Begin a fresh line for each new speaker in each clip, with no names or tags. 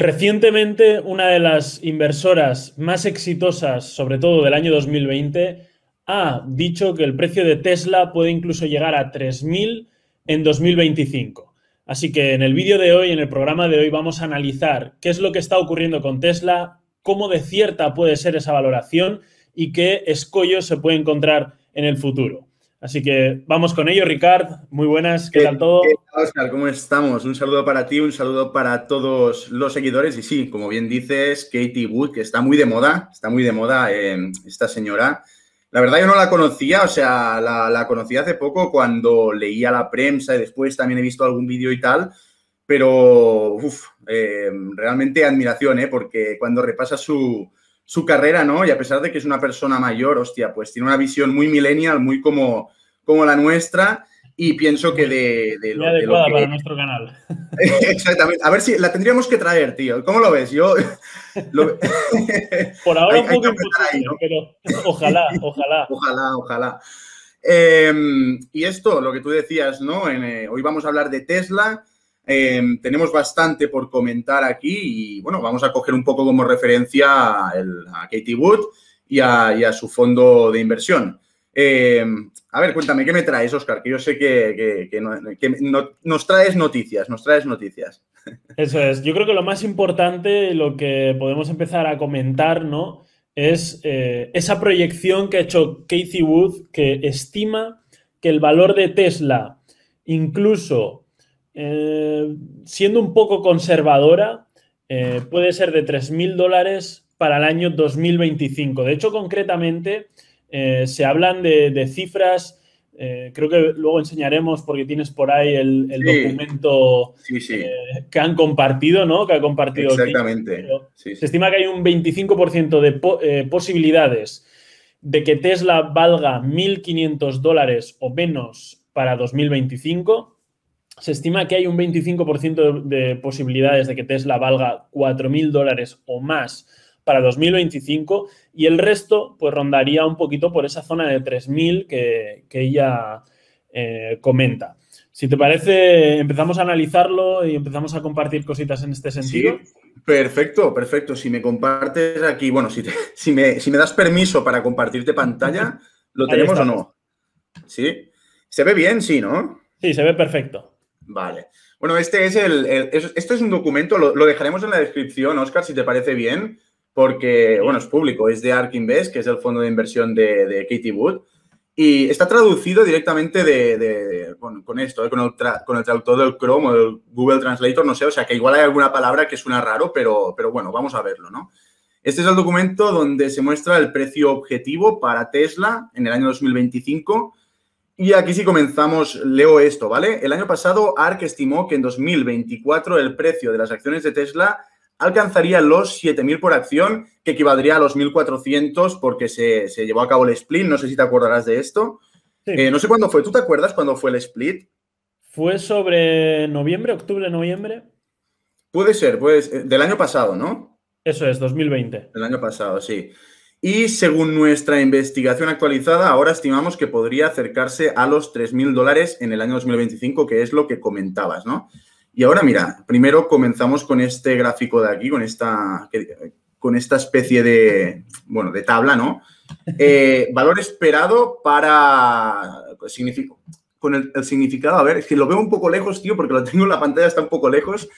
Recientemente, una de las inversoras más exitosas, sobre todo del año 2020, ha dicho que el precio de Tesla puede incluso llegar a 3.000 en 2025. Así que en el vídeo de hoy, en el programa de hoy, vamos a analizar qué es lo que está ocurriendo con Tesla, cómo de cierta puede ser esa valoración y qué escollos se puede encontrar en el futuro. Así que vamos con ello, Ricard. Muy buenas, ¿qué, tal todo? ¿Qué
tal, Oscar? ¿Cómo estamos? Un saludo para ti, un saludo para todos los seguidores. Y sí, como bien dices, Katie Wood, que está muy de moda, está muy de moda eh, esta señora. La verdad yo no la conocía, o sea, la, la, conocí hace poco cuando leía la prensa y después también he visto algún vídeo y tal, pero uf, eh, realmente admiración, ¿eh? porque cuando repasa su, su carrera, ¿no? Y a pesar de que es una persona mayor, hostia, pues tiene una visión muy millennial, muy como, como la nuestra. Y pienso que de, de,
lo, adecuada para nuestro canal.
Exactamente. A ver si la tendríamos que traer, tío. ¿Cómo lo ves? Yo.
Por ahora un poco imposible, ¿no? pero ojalá, ojalá.
Ojalá, ojalá. Eh, y esto, lo que tú decías, ¿no? En, eh, hoy vamos a hablar de Tesla. Eh, tenemos bastante por comentar aquí y bueno, vamos a coger un poco como referencia a, el, Katie Wood y a, su fondo de inversión. Eh, a ver, cuéntame, ¿qué me traes, Oscar? Que yo sé que, que, que, no, que no, nos traes noticias, nos traes noticias.
Eso es. Yo creo que lo más importante, lo que podemos empezar a comentar, ¿no? Es eh, esa proyección que ha hecho Katie Wood, que estima que el valor de Tesla, incluso eh, siendo un poco conservadora, eh, puede ser de 3.000 dólares para el año 2025. De hecho, concretamente, eh, se hablan de, de cifras, creo que luego enseñaremos porque tienes por ahí el, el sí. documento
sí, sí.
Que han compartido, ¿no? Que ha compartido.
Exactamente.
Se estima que hay un 25% de po posibilidades de que Tesla valga 1.500 dólares o menos para 2025 se estima que hay un 25% de, de, posibilidades de que Tesla valga 4.000 dólares o más para 2025 y el resto pues rondaría un poquito por esa zona de 3.000 que, que ella eh, comenta. Si te parece, empezamos a analizarlo y empezamos a compartir cositas en este sentido.
Sí, perfecto, perfecto. Si me compartes aquí, bueno, si, te, si, me, si me das permiso para compartirte pantalla, ¿lo tenemos o no? ¿Sí? ¿Se ve bien? Sí, ¿no?
Sí, se ve perfecto.
Vale. Bueno, este es el, el este es un documento, lo, lo, dejaremos en la descripción, Oscar, si te parece bien, porque, bueno, es público, es de ARK Invest, que es el fondo de inversión de, de Katie Wood, y está traducido directamente de, de con, con, esto, ¿eh? con, el tra, con, el traductor del Chrome o del Google Translator, no sé, o sea que igual hay alguna palabra que suena raro, pero, pero bueno, vamos a verlo, ¿no? Este es el documento donde se muestra el precio objetivo para Tesla en el año 2025 y aquí sí comenzamos, leo esto, ¿vale? El año pasado, ARK estimó que en 2024 el precio de las acciones de Tesla alcanzaría los 7.000 por acción, que equivaldría a los 1.400 porque se, se, llevó a cabo el split. No sé si te acordarás de esto. Sí. Eh, no sé cuándo fue. ¿Tú te acuerdas cuándo fue el split?
Fue sobre noviembre, octubre, noviembre.
Puede ser, pues, del año pasado, ¿no?
Eso es, 2020.
El año pasado, sí. Y según nuestra investigación actualizada, ahora estimamos que podría acercarse a los 3.000 dólares en el año 2025, que es lo que comentabas, ¿no? Y ahora, mira, primero comenzamos con este gráfico de aquí, con esta, con esta especie de, bueno, de tabla, ¿no? Eh, valor esperado para, con el, el, significado, a ver, es que lo veo un poco lejos, tío, porque lo tengo en la pantalla, está un poco lejos.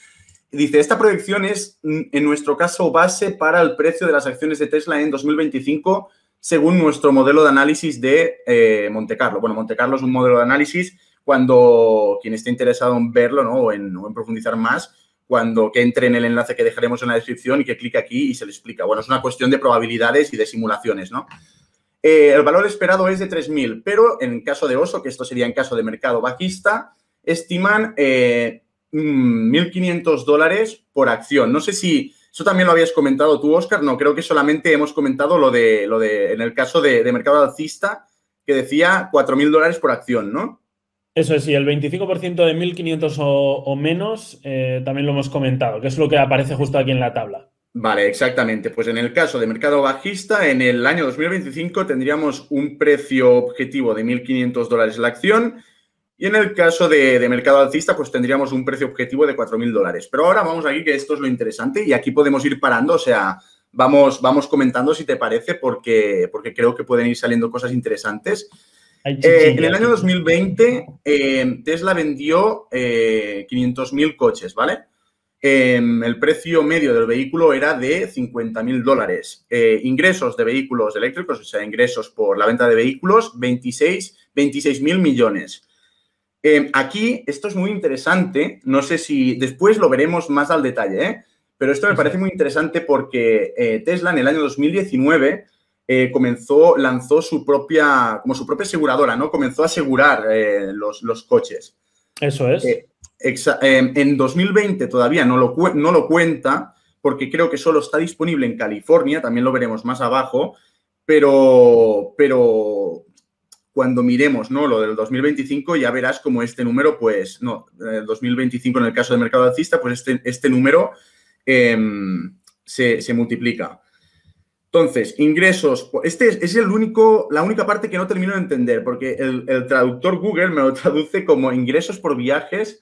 Dice, esta proyección es, en nuestro caso, base para el precio de las acciones de Tesla en 2025, según nuestro modelo de análisis de eh, Monte Carlo. Bueno, Monte Carlo es un modelo de análisis cuando quien esté interesado en verlo ¿no? o, en, o en profundizar más, cuando que entre en el enlace que dejaremos en la descripción y que clique aquí y se le explica. Bueno, es una cuestión de probabilidades y de simulaciones, ¿no? Eh, el valor esperado es de 3.000, pero en caso de Oso, que esto sería en caso de mercado bajista, estiman eh, 1.500 dólares por acción. No sé si eso también lo habías comentado tú, Oscar. No, creo que solamente hemos comentado lo de, lo de en el caso de, de mercado alcista, que decía 4.000 dólares por acción, ¿no?
Eso es, sí, el 25% de 1.500 o, o, menos eh, también lo hemos comentado, que es lo que aparece justo aquí en la tabla.
Vale, exactamente. Pues en el caso de mercado bajista, en el año 2025 tendríamos un precio objetivo de 1.500 dólares la acción Y en el caso de, mercado alcista, pues tendríamos un precio objetivo de 4.000 dólares. Pero ahora vamos aquí, que esto es lo interesante, y aquí podemos ir parando, o sea, vamos, vamos comentando si te parece, porque, porque creo que pueden ir saliendo cosas interesantes. Eh, en el año 2020, eh, Tesla vendió 500.000 eh, coches, ¿vale? Em, el precio medio del vehículo era de 50.000 dólares. ingresos de vehículos eléctricos, o sea, ingresos por la venta de vehículos, 26 mil millones. Em, aquí, esto es muy interesante, no sé si después lo veremos más al detalle, pero esto me parece muy interesante porque Tesla en el año 2019 eh, comenzó, lanzó su propia, como su propia aseguradora, ¿no? Comenzó a asegurar eh, los, coches.
Eso es.
Eh, en 2020 todavía no lo, no lo cuenta porque creo que solo está disponible en California, también lo veremos más abajo, pero, pero cuando miremos ¿no? lo del 2025 ya verás como este número, pues, no, el 2025 en el caso del mercado alcista, pues este, este número em, se, se multiplica. Entonces, ingresos. Este es, el único, la única parte que no termino de entender, porque el, traductor Google me lo traduce como ingresos por viajes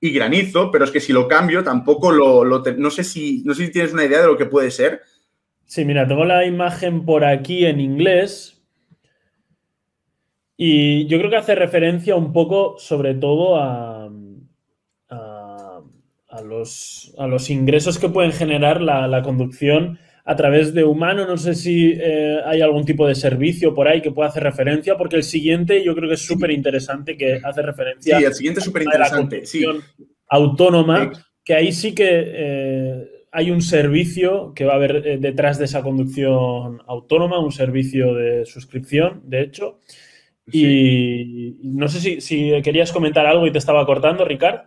y granizo, pero es que si lo cambio tampoco lo, no sé si no sé si tienes una idea de lo que puede ser.
Sí, mira, tengo la imagen por aquí en inglés y yo creo que hace referencia un poco, sobre todo a, a, los, a los, ingresos que pueden generar la, la conducción a través de humano. No sé si eh, hay algún tipo de servicio por ahí que pueda hacer referencia, porque el siguiente yo creo que es súper interesante que hace referencia.
Sí, el siguiente es súper interesante. Sí.
Autónoma, que ahí sí que eh, hay un servicio que va a haber eh, detrás de esa conducción autónoma, un servicio de suscripción, de hecho. Y no sé si, si, querías comentar algo y te estaba cortando, Ricard.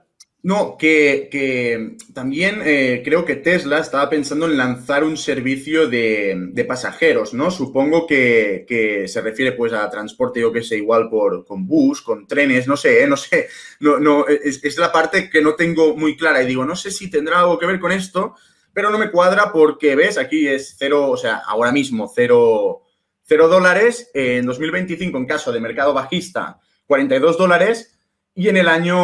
No, que, también eh, creo que Tesla estaba pensando en lanzar un servicio de, pasajeros, ¿no? Supongo que, se refiere pues a transporte, yo que sé, igual por, con bus, con trenes, no sé, ¿eh? no sé. No, no, es, la parte que no tengo muy clara y digo, no sé si tendrá algo que ver con esto, pero no me cuadra porque, ¿ves? Aquí es cero, o sea, ahora mismo cero, cero dólares, en 2025 en caso de mercado bajista, 42 dólares y en el año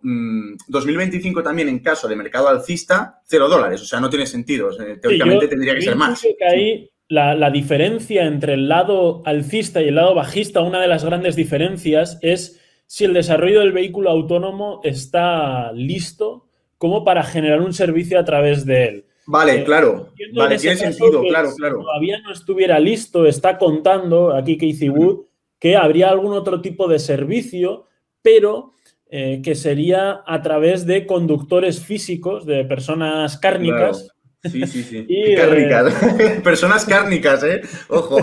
2025 mm, también, en caso de mercado alcista, cero dólares. O sea, no tiene sentido. teóricamente tendría que ser más.
Que ahí la, la, diferencia entre el lado alcista y el lado bajista, una de las grandes diferencias es si el desarrollo del vehículo autónomo está listo como para generar un servicio a través de él.
Vale, eh, claro. Vale, tiene sentido, claro, claro.
todavía no estuviera listo, está contando aquí Casey Wood que habría algún otro tipo de servicio pero eh, que sería a través de conductores físicos, de personas cárnicas.
Sí, sí, sí. cárnicas. Personas cárnicas, ¿eh? Ojo.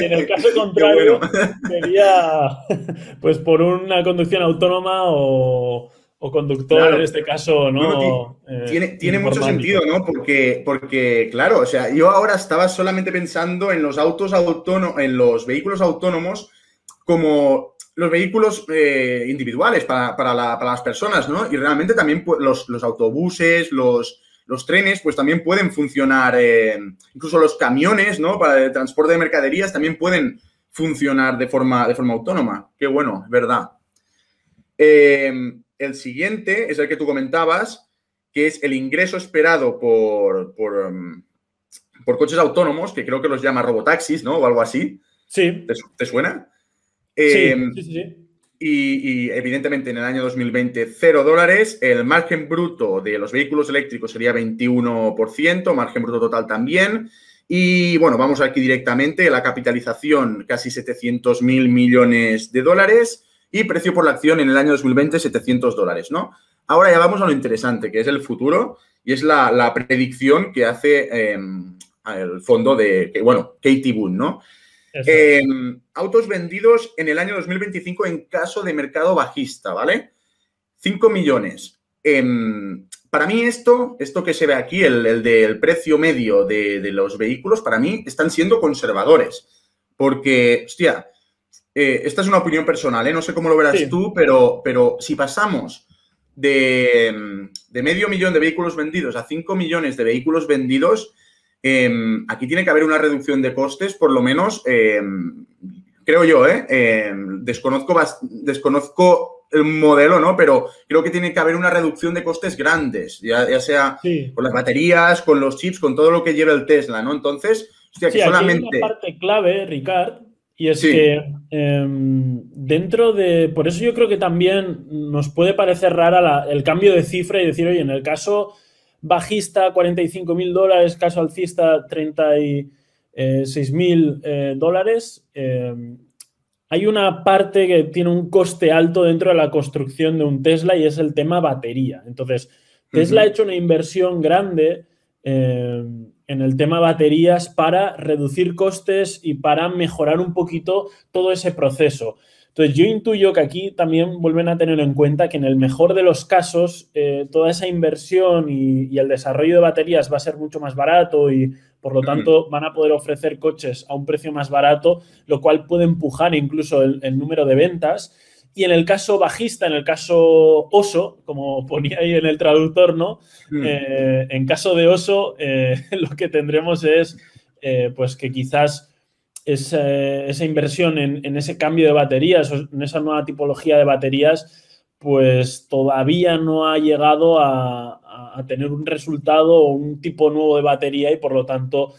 en el caso contrario sería pues por una conducción autónoma o, conductor, en este caso, ¿no?
tiene, eh, tiene mucho sentido, ¿no? Porque, porque, claro, o sea, yo ahora estaba solamente pensando en los autos autónomos, en los vehículos autónomos como los vehículos eh, individuales para, las personas, ¿no? Y realmente también los, autobuses, los, los, trenes, pues también pueden funcionar, eh, incluso los camiones, ¿no? Para el transporte de mercaderías también pueden funcionar de forma, de forma autónoma. Qué bueno, es verdad. Eh, el siguiente es el que tú comentabas, que es el ingreso esperado por, por, mm, por coches autónomos, que creo que los llama robotaxis, ¿no? O algo así.
Sí.
¿Te, suena?
Em, sí, sí, sí.
Y, evidentemente en el año 2020 cero dólares. El margen bruto de los vehículos eléctricos sería 21%, margen bruto total también. Y bueno, vamos aquí directamente. La capitalización casi 700 mil millones de dólares y precio por la acción en el año 2020 700 dólares, ¿no? Ahora ya vamos a lo interesante, que es el futuro y es la, predicción que hace em, el fondo de, bueno, Katie Boone, ¿no? Em, autos vendidos en el año 2025 en caso de mercado bajista, ¿vale? 5 millones. Em, para mí esto, esto que se ve aquí, el, del precio medio de, los vehículos, para mí están siendo conservadores. Porque, hostia, eh, esta es una opinión personal, ¿eh? no sé cómo lo verás tú, pero, pero si pasamos de, de, medio millón de vehículos vendidos a 5 millones de vehículos vendidos, Em, aquí tiene que haber una reducción de costes, por lo menos, em, creo yo, ¿eh? eh desconozco, desconozco el modelo, ¿no? Pero creo que tiene que haber una reducción de costes grandes, ya, sea con las baterías, con los chips, con todo lo que lleva el Tesla, ¿no? Entonces, hostia, que solamente...
hay una parte clave, Ricard, y es que em, dentro de. Por eso yo creo que también nos puede parecer rara el cambio de cifra y decir, oye, en el caso bajista, 45 mil dólares, caso alcista, 36 mil eh, dólares. Em, hay una parte que tiene un coste alto dentro de la construcción de un Tesla y es el tema batería. Entonces, Tesla ha hecho una inversión grande. En el tema baterías para reducir costes y para mejorar un poquito todo ese proceso. Entonces, yo intuyo que aquí también vuelven a tener en cuenta que en el mejor de los casos, eh, toda esa inversión y, el desarrollo de baterías va a ser mucho más barato y, por lo tanto, van a poder ofrecer coches a un precio más barato, lo cual puede empujar incluso el número de ventas. Y en el caso bajista, en el caso oso, como ponía ahí en el traductor, ¿no? Hmm. Eh, en caso de oso, eh, lo que tendremos es, eh, pues que quizás esa, inversión en, ese cambio de baterías, en esa nueva tipología de baterías, pues todavía no ha llegado a, tener un resultado o un tipo nuevo de batería y por lo tanto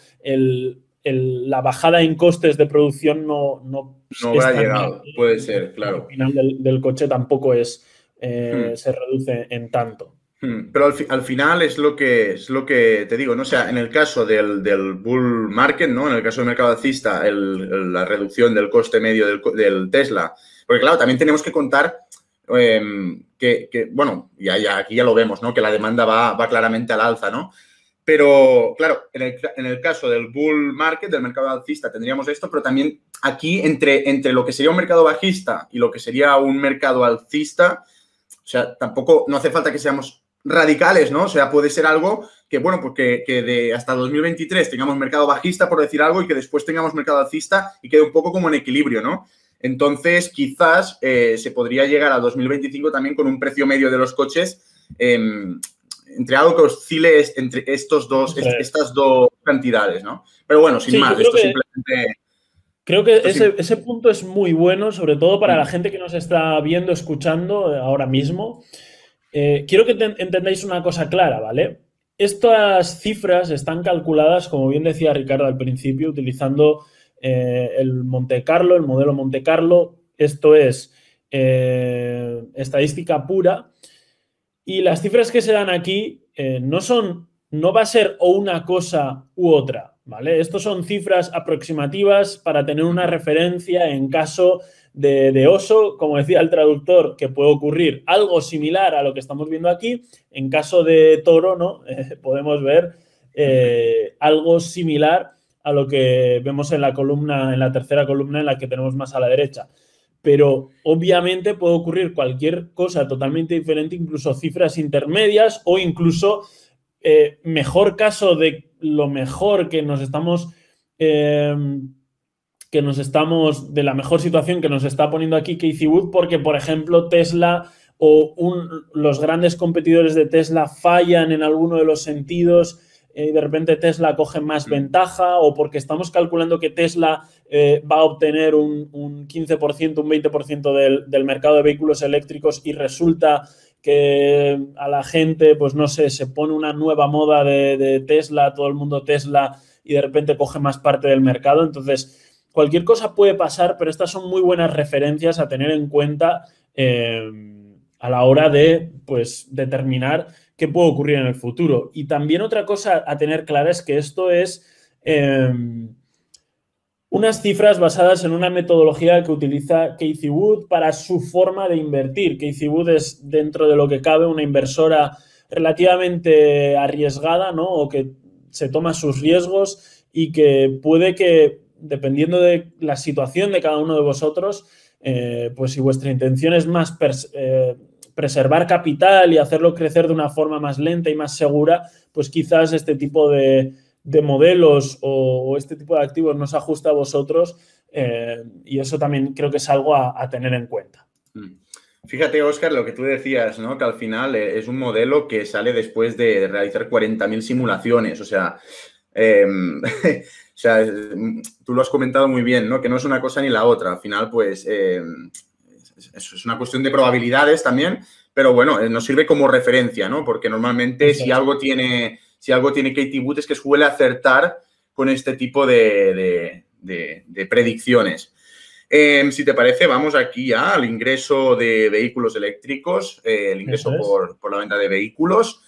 la bajada en costes de producción no, no
no habrá llegado, puede ser, claro.
El final del, coche tampoco es, eh, hmm. se reduce en tanto.
Hmm. Pero al, final es lo que es lo que te digo, ¿no? O sea, en el caso del, bull market, ¿no? En el caso del mercado alcista, la reducción del coste medio del, Tesla. Porque claro, también tenemos que contar em, que, bueno, ya, ya, aquí ya lo vemos, ¿no? Que la demanda va, va claramente al alza, ¿no? Pero, claro, en el, caso del bull market, del mercado alcista, tendríamos esto, pero también aquí, entre, entre lo que sería un mercado bajista y lo que sería un mercado alcista, o sea, tampoco, no hace falta que seamos radicales, ¿no? O sea, puede ser algo que, bueno, porque que de hasta 2023 tengamos mercado bajista, por decir algo, y que después tengamos mercado alcista y quede un poco como en equilibrio, ¿no? Entonces, quizás eh, se podría llegar a 2025 también con un precio medio de los coches em, entre algo que oscile entre estos dos, estas dos cantidades, ¿no? Pero bueno, sin más, esto simplemente...
Creo que ese, punto es muy bueno, sobre todo para la mm. gente que nos está viendo, escuchando ahora mismo. Eh, quiero que entendáis una cosa clara, ¿vale? Estas cifras están calculadas, como bien decía Ricardo al principio, utilizando eh, el Monte Carlo, el modelo Monte Carlo. Esto es eh, estadística pura y las cifras que se dan aquí eh, no son, no va a ser o una cosa u otra, ¿vale? Estos son cifras aproximativas para tener una referencia en caso de, oso, como decía el traductor, que puede ocurrir algo similar a lo que estamos viendo aquí. En caso de toro, ¿no? Eh, podemos ver eh, algo similar a lo que vemos en la columna, en la tercera columna en la que tenemos más a la derecha pero obviamente puede ocurrir cualquier cosa totalmente diferente, incluso cifras intermedias o incluso eh, mejor caso de lo mejor que nos estamos... Eh, que nos estamos, de la mejor situación que nos está poniendo aquí Casey Wood, porque, por ejemplo, Tesla o los grandes competidores de Tesla fallan en alguno de los sentidos y de repente Tesla coge más ventaja o porque estamos calculando que Tesla eh, va a obtener un, 15%, un 20% del, del, mercado de vehículos eléctricos y resulta que a la gente, pues no sé, se pone una nueva moda de, Tesla, todo el mundo Tesla y de repente coge más parte del mercado. Entonces, cualquier cosa puede pasar, pero estas son muy buenas referencias a tener en cuenta eh, a la hora de, pues, determinar qué puede ocurrir en el futuro. Y también otra cosa a tener clara es que esto es em, unas cifras basadas en una metodología que utiliza Casey Wood para su forma de invertir. Casey Wood es, dentro de lo que cabe, una inversora relativamente arriesgada, ¿no? O que se toma sus riesgos y que puede que, dependiendo de la situación de cada uno de vosotros, eh, pues si vuestra intención es más eh, preservar capital y hacerlo crecer de una forma más lenta y más segura, pues quizás este tipo de, modelos o, este tipo de activos nos ajusta a vosotros eh, y eso también creo que es algo a, tener en cuenta.
Mm. Fíjate, Oscar, lo que tú decías, ¿no? Que al final eh, es un modelo que sale después de realizar 40.000 simulaciones. O sea, em, sea, tú lo has comentado muy bien, ¿no? Que no es una cosa ni la otra. Al final, pues, eh, es una cuestión de probabilidades también, pero bueno, eh, nos sirve como referencia, ¿no? Porque normalmente si algo tiene, si algo tiene Katie Wood es que suele acertar con este tipo de, predicciones. Em, si te parece, vamos aquí ya al ingreso de vehículos eléctricos, eh, el ingreso por, la venta de vehículos.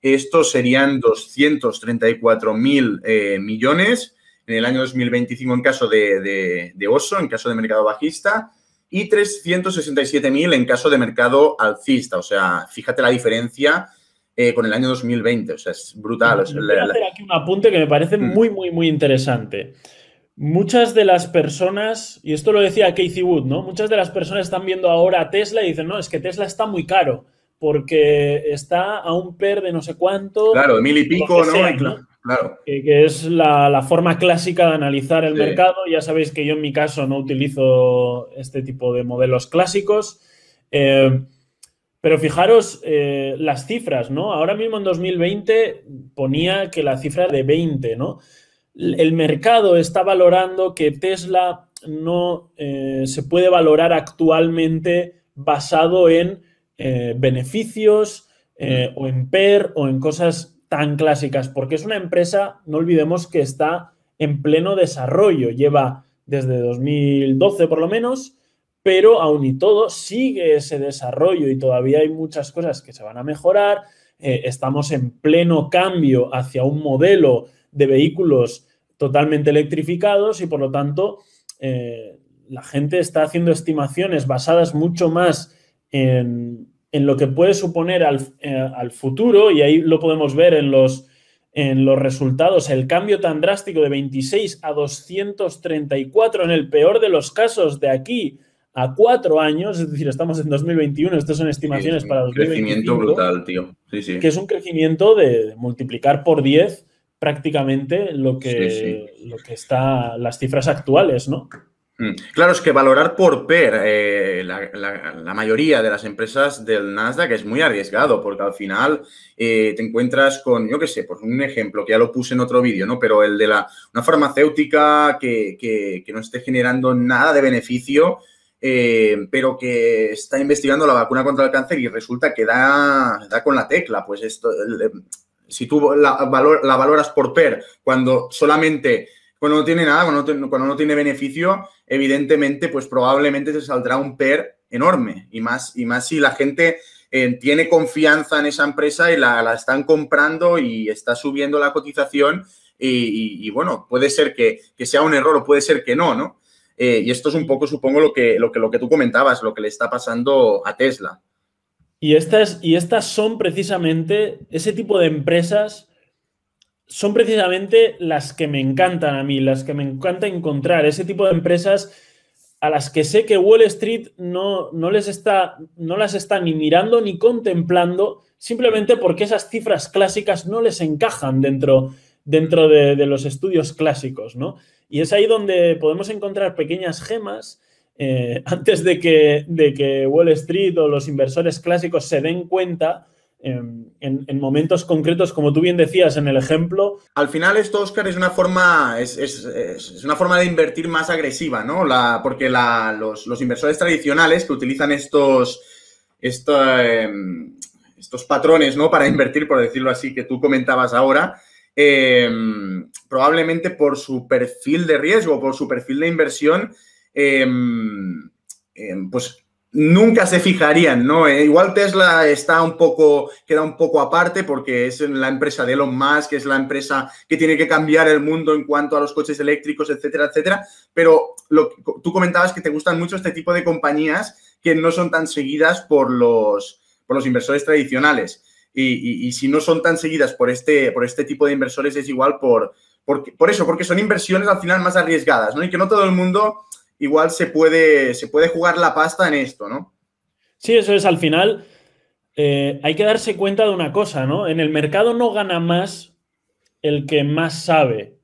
Estos serían 234 mil eh, millones en el año 2025 en caso de, de, OSO, en caso de mercado bajista, y 367.000 en caso de mercado alcista. O sea, fíjate la diferencia eh, con el año 2020. O sea, es brutal.
Voy a hacer aquí un apunte que me parece mm. muy, muy, muy interesante. Muchas de las personas, y esto lo decía Casey Wood, ¿no? Muchas de las personas están viendo ahora Tesla y dicen, no, es que Tesla está muy caro porque está a un PER de no sé cuánto.
Claro, mil y pico, ¿no? Claro.
Que, es la, forma clásica de analizar el mercado. Ya sabéis que yo en mi caso no utilizo este tipo de modelos clásicos. Eh, pero fijaros eh, las cifras, ¿no? Ahora mismo en 2020 ponía que la cifra de 20, ¿no? El mercado está valorando que Tesla no eh, se puede valorar actualmente basado en beneficios mm. o en PER o en cosas tan clásicas, porque es una empresa, no olvidemos que está en pleno desarrollo, lleva desde 2012 por lo menos, pero aún y todo sigue ese desarrollo y todavía hay muchas cosas que se van a mejorar. Eh, estamos en pleno cambio hacia un modelo de vehículos totalmente electrificados y por lo tanto eh, la gente está haciendo estimaciones basadas mucho más en, en lo que puede suponer eh, al, futuro, y ahí lo podemos ver en los, en los resultados, el cambio tan drástico de 26 a 234 en el peor de los casos de aquí a cuatro años, es decir, estamos en 2021, estas son estimaciones para 2025.
Crecimiento brutal, tío. Sí, sí.
Que es un crecimiento de, multiplicar por 10 prácticamente lo que, lo que está las cifras actuales, ¿no?
Mm. Claro, es que valorar por PER eh, la, mayoría de las empresas del Nasdaq es muy arriesgado porque al final eh, te encuentras con, yo qué sé, por un ejemplo que ya lo puse en otro vídeo, ¿no? Pero el de la, una farmacéutica que, no esté generando nada de beneficio, eh, pero que está investigando la vacuna contra el cáncer y resulta que da, da con la tecla. Pues esto, si tú la, la valoras por PER cuando solamente cuando no tiene nada, cuando no, tiene beneficio, evidentemente, pues probablemente se saldrá un PER enorme. Y más, y más si la gente eh, tiene confianza en esa empresa y la, están comprando y está subiendo la cotización. Y, bueno, puede ser que, sea un error o puede ser que no, ¿no? Eh, y esto es un poco, supongo, lo que, lo, que, lo que tú comentabas, lo que le está pasando a Tesla.
Y estas, y estas son precisamente ese tipo de empresas son precisamente las que me encantan a mí, las que me encanta encontrar, ese tipo de empresas a las que sé que Wall Street no, no les está, no las está ni mirando ni contemplando, simplemente porque esas cifras clásicas no les encajan dentro, dentro de, los estudios clásicos, ¿no? Y es ahí donde podemos encontrar pequeñas gemas eh, antes de que, de que Wall Street o los inversores clásicos se den cuenta en, momentos concretos, como tú bien decías en el ejemplo.
Al final esto, Oscar, es una forma, es, una forma de invertir más agresiva, ¿no? La, porque los, inversores tradicionales que utilizan estos, em, estos patrones, ¿no? Para invertir, por decirlo así, que tú comentabas ahora, em, probablemente por su perfil de riesgo, por su perfil de inversión, em, pues nunca se fijarían, ¿no? Eh, igual Tesla está un poco, queda un poco aparte porque es la empresa de Elon Musk, es la empresa que tiene que cambiar el mundo en cuanto a los coches eléctricos, etcétera, etcétera. Pero lo, tú comentabas que te gustan mucho este tipo de compañías que no son tan seguidas por los, por los inversores tradicionales. Y, si no son tan seguidas por este, por este tipo de inversores es igual por, por, por eso, porque son inversiones al final más arriesgadas, ¿no? Y que no todo el mundo igual se puede, se puede jugar la pasta en esto, ¿no?
Sí, eso es al final. Eh, hay que darse cuenta de una cosa, ¿no? En el mercado no gana más el que más sabe.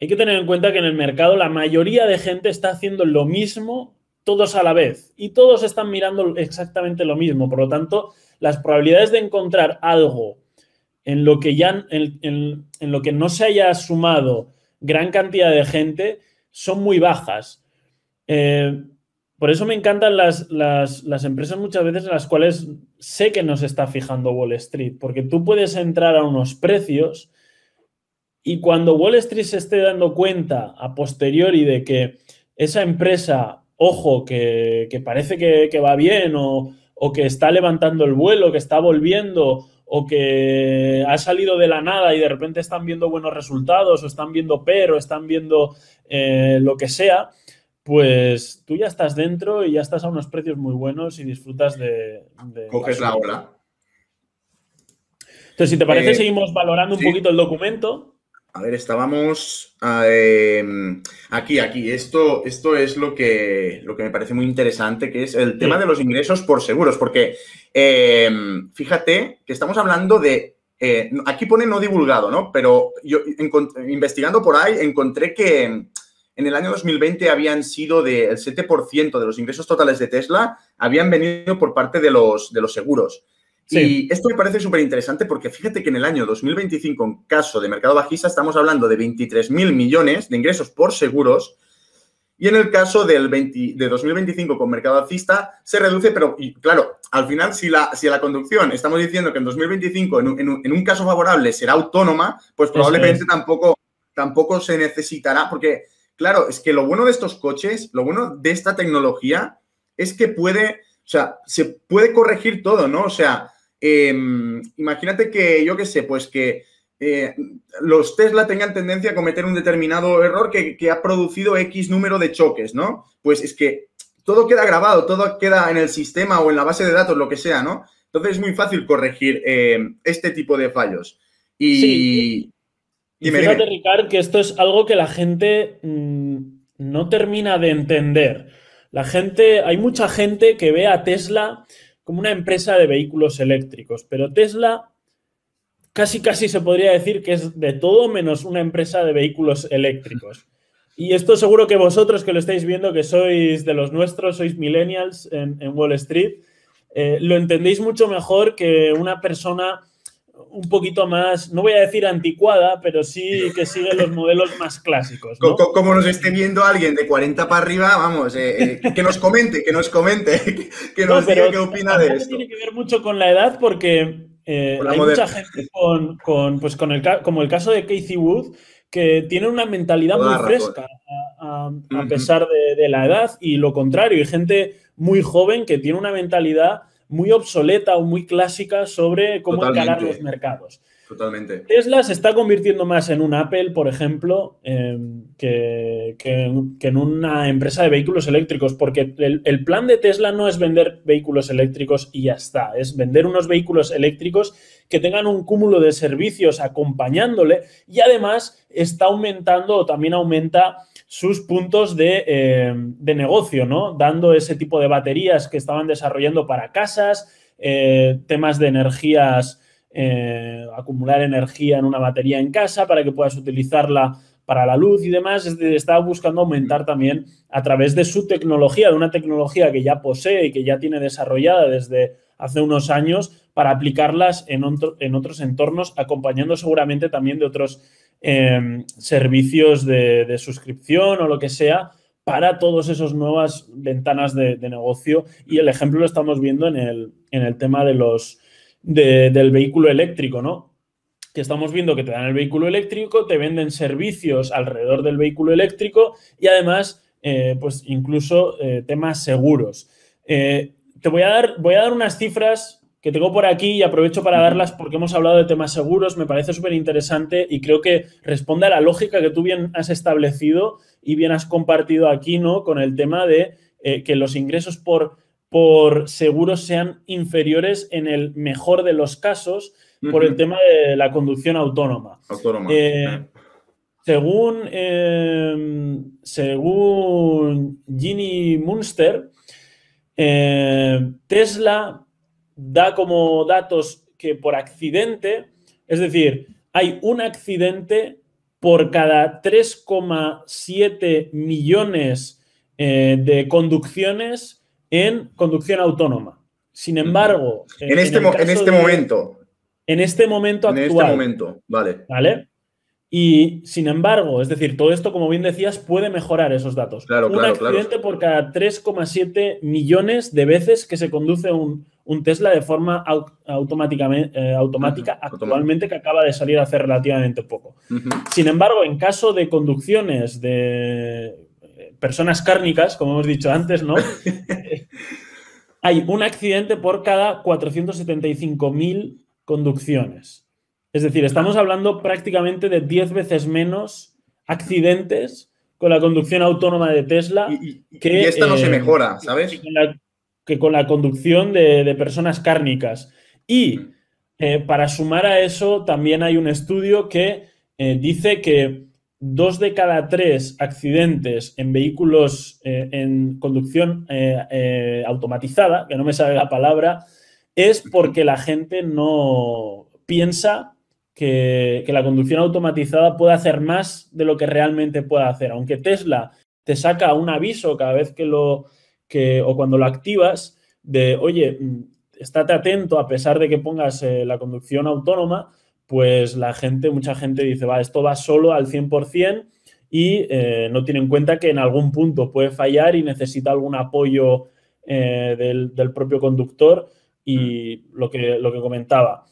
Hay que tener en cuenta que en el mercado la mayoría de gente está haciendo lo mismo todos a la vez y todos están mirando exactamente lo mismo. Por lo tanto, las probabilidades de encontrar algo en lo que ya en, en lo que no se haya sumado gran cantidad de gente son muy bajas. Eh, por eso me encantan las, las, empresas muchas veces en las cuales sé que nos está fijando Wall Street, porque tú puedes entrar a unos precios y cuando Wall Street se esté dando cuenta a posteriori de que esa empresa, ojo, que, parece que, va bien o, o que está levantando el vuelo, que está volviendo o que ha salido de la nada y de repente están viendo buenos resultados o están viendo pero, están viendo eh, lo que sea, pues tú ya estás dentro y ya estás a unos precios muy buenos y disfrutas de...
Coges la ola.
Entonces, si te parece, eh, seguimos valorando un poquito el documento.
A ver, estábamos em, aquí, aquí. Esto, esto es lo que, lo que me parece muy interesante, que es el tema de los ingresos por seguros, porque em, fíjate que estamos hablando de eh, aquí pone no divulgado, ¿no? Pero yo investigando por ahí encontré que en el año 2020 habían sido del 7% de los ingresos totales de Tesla, habían venido por parte de los, de los seguros. Y esto me parece súper interesante porque fíjate que en el año 2025, en caso de mercado bajista, estamos hablando de 23.000 millones de ingresos por seguros. Y en el caso del de 2025 con mercado alcista, se reduce, pero claro, al final, si la, si la conducción estamos diciendo que en 2025, en un, en un, caso favorable, será autónoma, pues probablemente tampoco, tampoco se necesitará, porque Claro, es que lo bueno de estos coches, lo bueno de esta tecnología es que puede, o sea, se puede corregir todo, ¿no? O sea, em, imagínate que, yo qué sé, pues que eh, los Tesla tengan tendencia a cometer un determinado error que, ha producido X número de choques, ¿no? Pues es que todo queda grabado, todo queda en el sistema o en la base de datos, lo que sea, ¿no? Entonces es muy fácil corregir em, este tipo de fallos. Y,
y fíjate, Ricard, que esto es algo que la gente mm, no termina de entender. La gente, hay mucha gente que ve a Tesla como una empresa de vehículos eléctricos, pero Tesla casi casi se podría decir que es de todo menos una empresa de vehículos eléctricos. Y esto seguro que vosotros que lo estáis viendo, que sois de los nuestros, sois millennials en, Wall Street, eh, lo entendéis mucho mejor que una persona un poquito más, no voy a decir anticuada, pero sí que sigue los modelos más clásicos.
Como nos esté viendo alguien de 40 para arriba, vamos, eh, eh, que nos comente, que nos comente, que nos diga qué opina de esto.
Tiene que ver mucho con la edad porque eh, hay mucha gente con, pues con el, como el caso de Casey Wood, que tiene una mentalidad muy fresca a, pesar de, de la edad y lo contrario, hay gente muy joven que tiene una mentalidad muy obsoleta o muy clásica sobre cómo encarar los mercados.
Totalmente.
Tesla se está convirtiendo más en un Apple, por ejemplo, em, que, en una empresa de vehículos eléctricos, porque el, plan de Tesla no es vender vehículos eléctricos y ya está, es vender unos vehículos eléctricos que tengan un cúmulo de servicios acompañándole y además está aumentando o también aumenta sus puntos de, negocio, ¿no? Dando ese tipo de baterías que estaban desarrollando para casas, eh, temas de energías, eh, acumular energía en una batería en casa para que puedas utilizarla para la luz y demás. Estaba buscando aumentar también a través de su tecnología, de una tecnología que ya posee y que ya tiene desarrollada desde hace unos años para aplicarlas en, en otros entornos, acompañando seguramente también de otros Em, servicios de, suscripción o lo que sea para todas esas nuevas ventanas de, negocio. Y el ejemplo lo estamos viendo en el, en el tema de los, del vehículo eléctrico, ¿no? Que estamos viendo que te dan el vehículo eléctrico, te venden servicios alrededor del vehículo eléctrico y además, eh, pues incluso eh, temas seguros. Eh, te voy a, dar, voy a dar unas cifras que tengo por aquí y aprovecho para darlas porque hemos hablado de temas seguros, me parece súper interesante y creo que responde a la lógica que tú bien has establecido y bien has compartido aquí, ¿no? Con el tema de eh, que los ingresos por, por seguros sean inferiores en el mejor de los casos por el tema de la conducción autónoma.
Autónoma.
Eh, según, em, según Ginny Munster, eh, Tesla da como datos que por accidente, es decir, hay un accidente por cada 3,7 millones eh, de conducciones en conducción autónoma. Sin embargo,
en, este, en este momento.
En este momento actual.
En este momento, vale.
¿Vale? Y sin embargo, es decir, todo esto, como bien decías, puede mejorar esos datos.
Claro,
un
claro,
accidente por cada 3,7 millones de veces que se conduce un, Tesla de forma automáticamente, eh, automática actualmente, que acaba de salir hace relativamente poco. Sin embargo, en caso de conducciones de personas cárnicas, como hemos dicho antes, ¿no? hay un accidente por cada 475.000 conducciones. Es decir, estamos hablando prácticamente de 10 veces menos accidentes con la conducción autónoma de Tesla.
Y, que, esta no se eh, mejora, ¿sabes?
Que con la, conducción de, personas cárnicas. Y mm. eh, para sumar a eso, también hay un estudio que eh, dice que dos de cada tres accidentes en vehículos en conducción automatizada, que no me sabe la palabra, es porque la gente no piensa que, la conducción automatizada puede hacer más de lo que realmente puede hacer. Aunque Tesla te saca un aviso cada vez que lo, que, o cuando lo activas, de, oye, mm, estate atento a pesar de que pongas eh, la conducción autónoma, pues la gente, mucha gente dice, va, esto va solo al 100% y eh, no tiene en cuenta que en algún punto puede fallar y necesita algún apoyo eh, del, del, propio conductor y lo que, lo que comentaba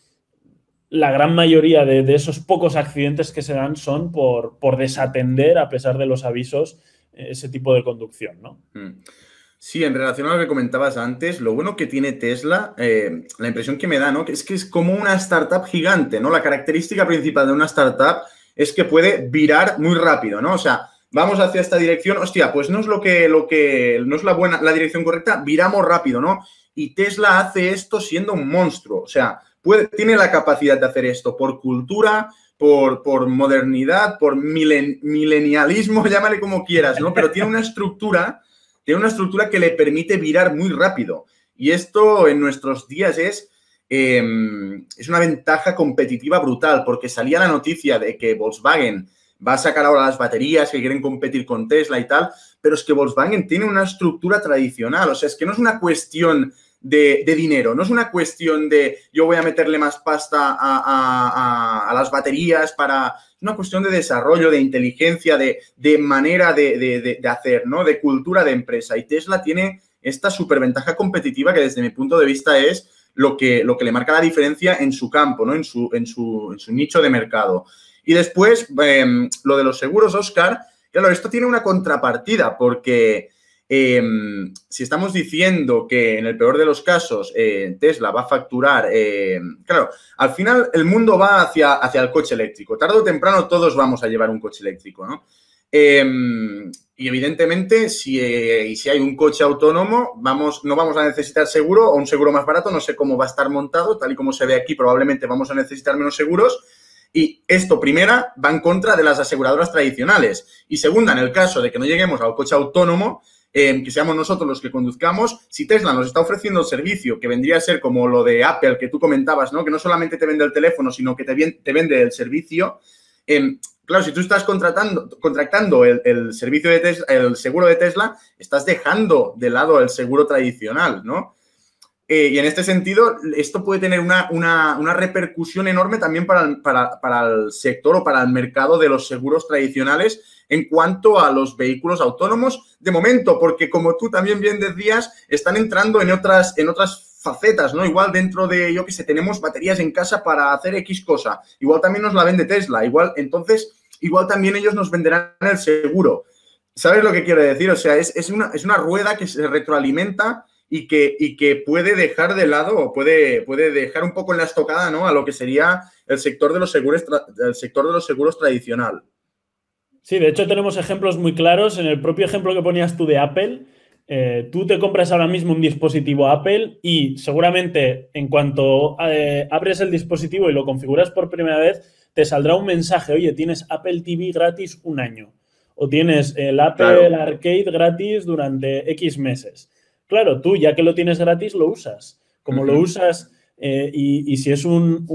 la gran mayoría de, esos pocos accidentes que se dan son por, por, desatender, a pesar de los avisos, ese tipo de conducción, ¿no?
Mm. Sí, en relación a lo que comentabas antes, lo bueno que tiene Tesla, eh, la impresión que me da, ¿no? es que es como una startup gigante, ¿no? La característica principal de una startup es que puede virar muy rápido, ¿no? O sea, vamos hacia esta dirección, hostia, pues no es lo que, lo que, no es la buena, la dirección correcta, viramos rápido, ¿no? Y Tesla hace esto siendo un monstruo, o sea, tiene la capacidad de hacer esto por cultura, por, por modernidad, por milenialismo, llámale como quieras, ¿no? Pero tiene una estructura, tiene una estructura que le permite virar muy rápido. Y esto en nuestros días es, em, es una ventaja competitiva brutal, porque salía la noticia de que Volkswagen va a sacar ahora las baterías que quieren competir con Tesla y tal, pero es que Volkswagen tiene una estructura tradicional, o sea, es que no es una cuestión de, dinero. No es una cuestión de yo voy a meterle más pasta a, las baterías para... Es una cuestión de desarrollo, de inteligencia, de, manera de, hacer, ¿no? De cultura de empresa. Y Tesla tiene esta superventaja competitiva que desde mi punto de vista es lo que, lo que le marca la diferencia en su campo, ¿no? En su, en su, nicho de mercado. Y después, em, lo de los seguros, Oscar, claro, esto tiene una contrapartida porque Em, si estamos diciendo que en el peor de los casos eh, Tesla va a facturar, em, claro, al final el mundo va hacia, hacia el coche eléctrico. Tarde o temprano todos vamos a llevar un coche eléctrico, ¿no? Em, y evidentemente, si, eh, si, hay un coche autónomo, vamos, no vamos a necesitar seguro o un seguro más barato, no sé cómo va a estar montado, tal y como se ve aquí, probablemente vamos a necesitar menos seguros. Y esto, primera, va en contra de las aseguradoras tradicionales. Y segunda, en el caso de que no lleguemos al coche autónomo, que seamos nosotros los que conduzcamos. Si Tesla nos está ofreciendo el servicio que vendría a ser como lo de Apple que tú comentabas, ¿no? Que no solamente te vende el teléfono, sino que te, te vende el servicio. Em, claro, si tú estás contratando, contractando el, servicio de Tesla, el seguro de Tesla, estás dejando de lado el seguro tradicional, ¿no? Eh, y en este sentido, esto puede tener una, una, repercusión enorme también para para, para el sector o para el mercado de los seguros tradicionales en cuanto a los vehículos autónomos de momento, porque como tú también bien decías, están entrando en otras, en otras facetas, ¿no? Igual dentro de, yo que sé, tenemos baterías en casa para hacer X cosa, igual también nos la vende Tesla, igual, entonces, igual también ellos nos venderán el seguro. ¿Sabes lo que quiero decir? O sea, es, una, es una rueda que se retroalimenta y que, y que puede dejar de lado o puede, puede dejar un poco en la estocada, ¿no? A lo que sería el sector de los seguros, el sector de los seguros tradicional.
Sí, de hecho tenemos ejemplos muy claros. En el propio ejemplo que ponías tú de Apple, eh, tú te compras ahora mismo un dispositivo Apple y seguramente en cuanto eh, abres el dispositivo y lo configuras por primera vez, te saldrá un mensaje, oye, tienes Apple TV gratis un año o tienes el Apple Arcade gratis durante X meses. Claro, tú ya que lo tienes gratis, lo usas. Como lo usas eh, y, si es un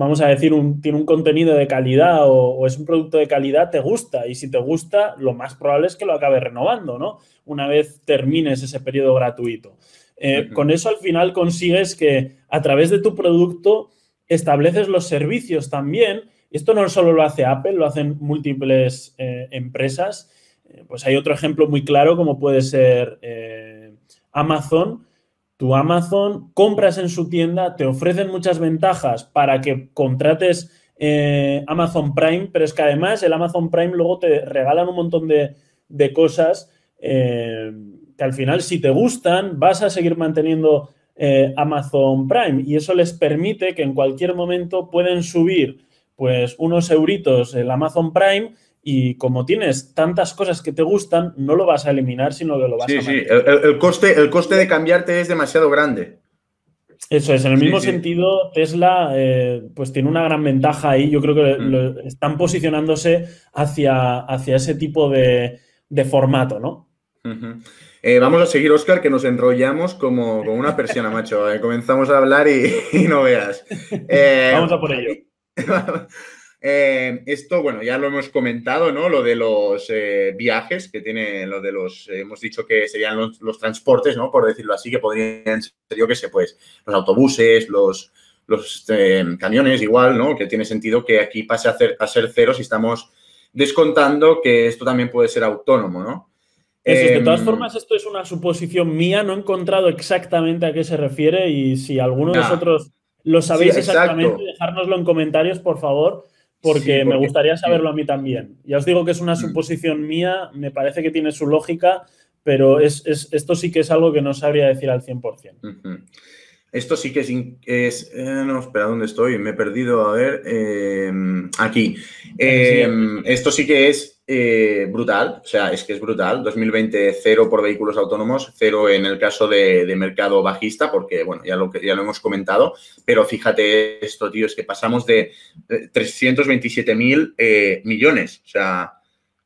vamos a decir, un, tiene un contenido de calidad o, es un producto de calidad, te gusta. Y si te gusta, lo más probable es que lo acabes renovando, ¿no? Una vez termines ese periodo gratuito. Eh, con eso al final consigues que a través de tu producto estableces los servicios también Esto no solo lo hace Apple, lo hacen múltiples eh, empresas. Pues hay otro ejemplo muy claro como puede ser Amazon. Tu Amazon compras en su tienda, te ofrecen muchas ventajas para que contrates Amazon Prime, pero es que además el Amazon Prime luego te regalan un montón de, de cosas que al final si te gustan vas a seguir manteniendo Amazon Prime y eso les permite que en cualquier momento pueden subir pues unos euritos el Amazon Prime y como tienes tantas cosas que te gustan, no lo vas a eliminar, sino que lo vas a...
Sí, sí, el, coste, el coste de cambiarte es demasiado grande.
Eso es, en el mismo sentido, Tesla eh, pues tiene una gran ventaja ahí. Yo creo que mm. están posicionándose hacia, hacia ese tipo de, formato, ¿no?
Eh, vamos a seguir, Oscar, que nos enrollamos como, una persiana, macho. Eh, comenzamos a hablar y, y no veas.
vamos a por ello.
Eh, esto, bueno, ya lo hemos comentado, ¿no? Lo de los eh, viajes que tiene, lo de los, eh, hemos dicho que serían los, transportes, ¿no? Por decirlo así, que podrían ser, yo que sé, pues, los autobuses, los, los camiones, igual, ¿no? Que tiene sentido que aquí pase a, a ser cero si estamos descontando que esto también puede ser autónomo, ¿no?
de todas em, formas, esto es una suposición mía, no he encontrado exactamente a qué se refiere y si alguno de nosotros lo sabéis exactamente, dejárnoslo en comentarios, por favor, porque, me gustaría saberlo a mí también. Ya os digo que es una mm. suposición mía, me parece que tiene su lógica, pero es, esto sí que es algo que no sabría decir al 100%.
Esto sí que es... Eh, no, espera, ¿dónde estoy? Me he perdido, a ver. Eh, aquí. Eh, esto sí que es brutal, o sea, es que es brutal. 2020, cero por vehículos autónomos, cero en el caso de, mercado bajista, porque, bueno, ya lo, ya lo hemos comentado. Pero fíjate esto, tío, es que pasamos de 327 mil millones. O sea,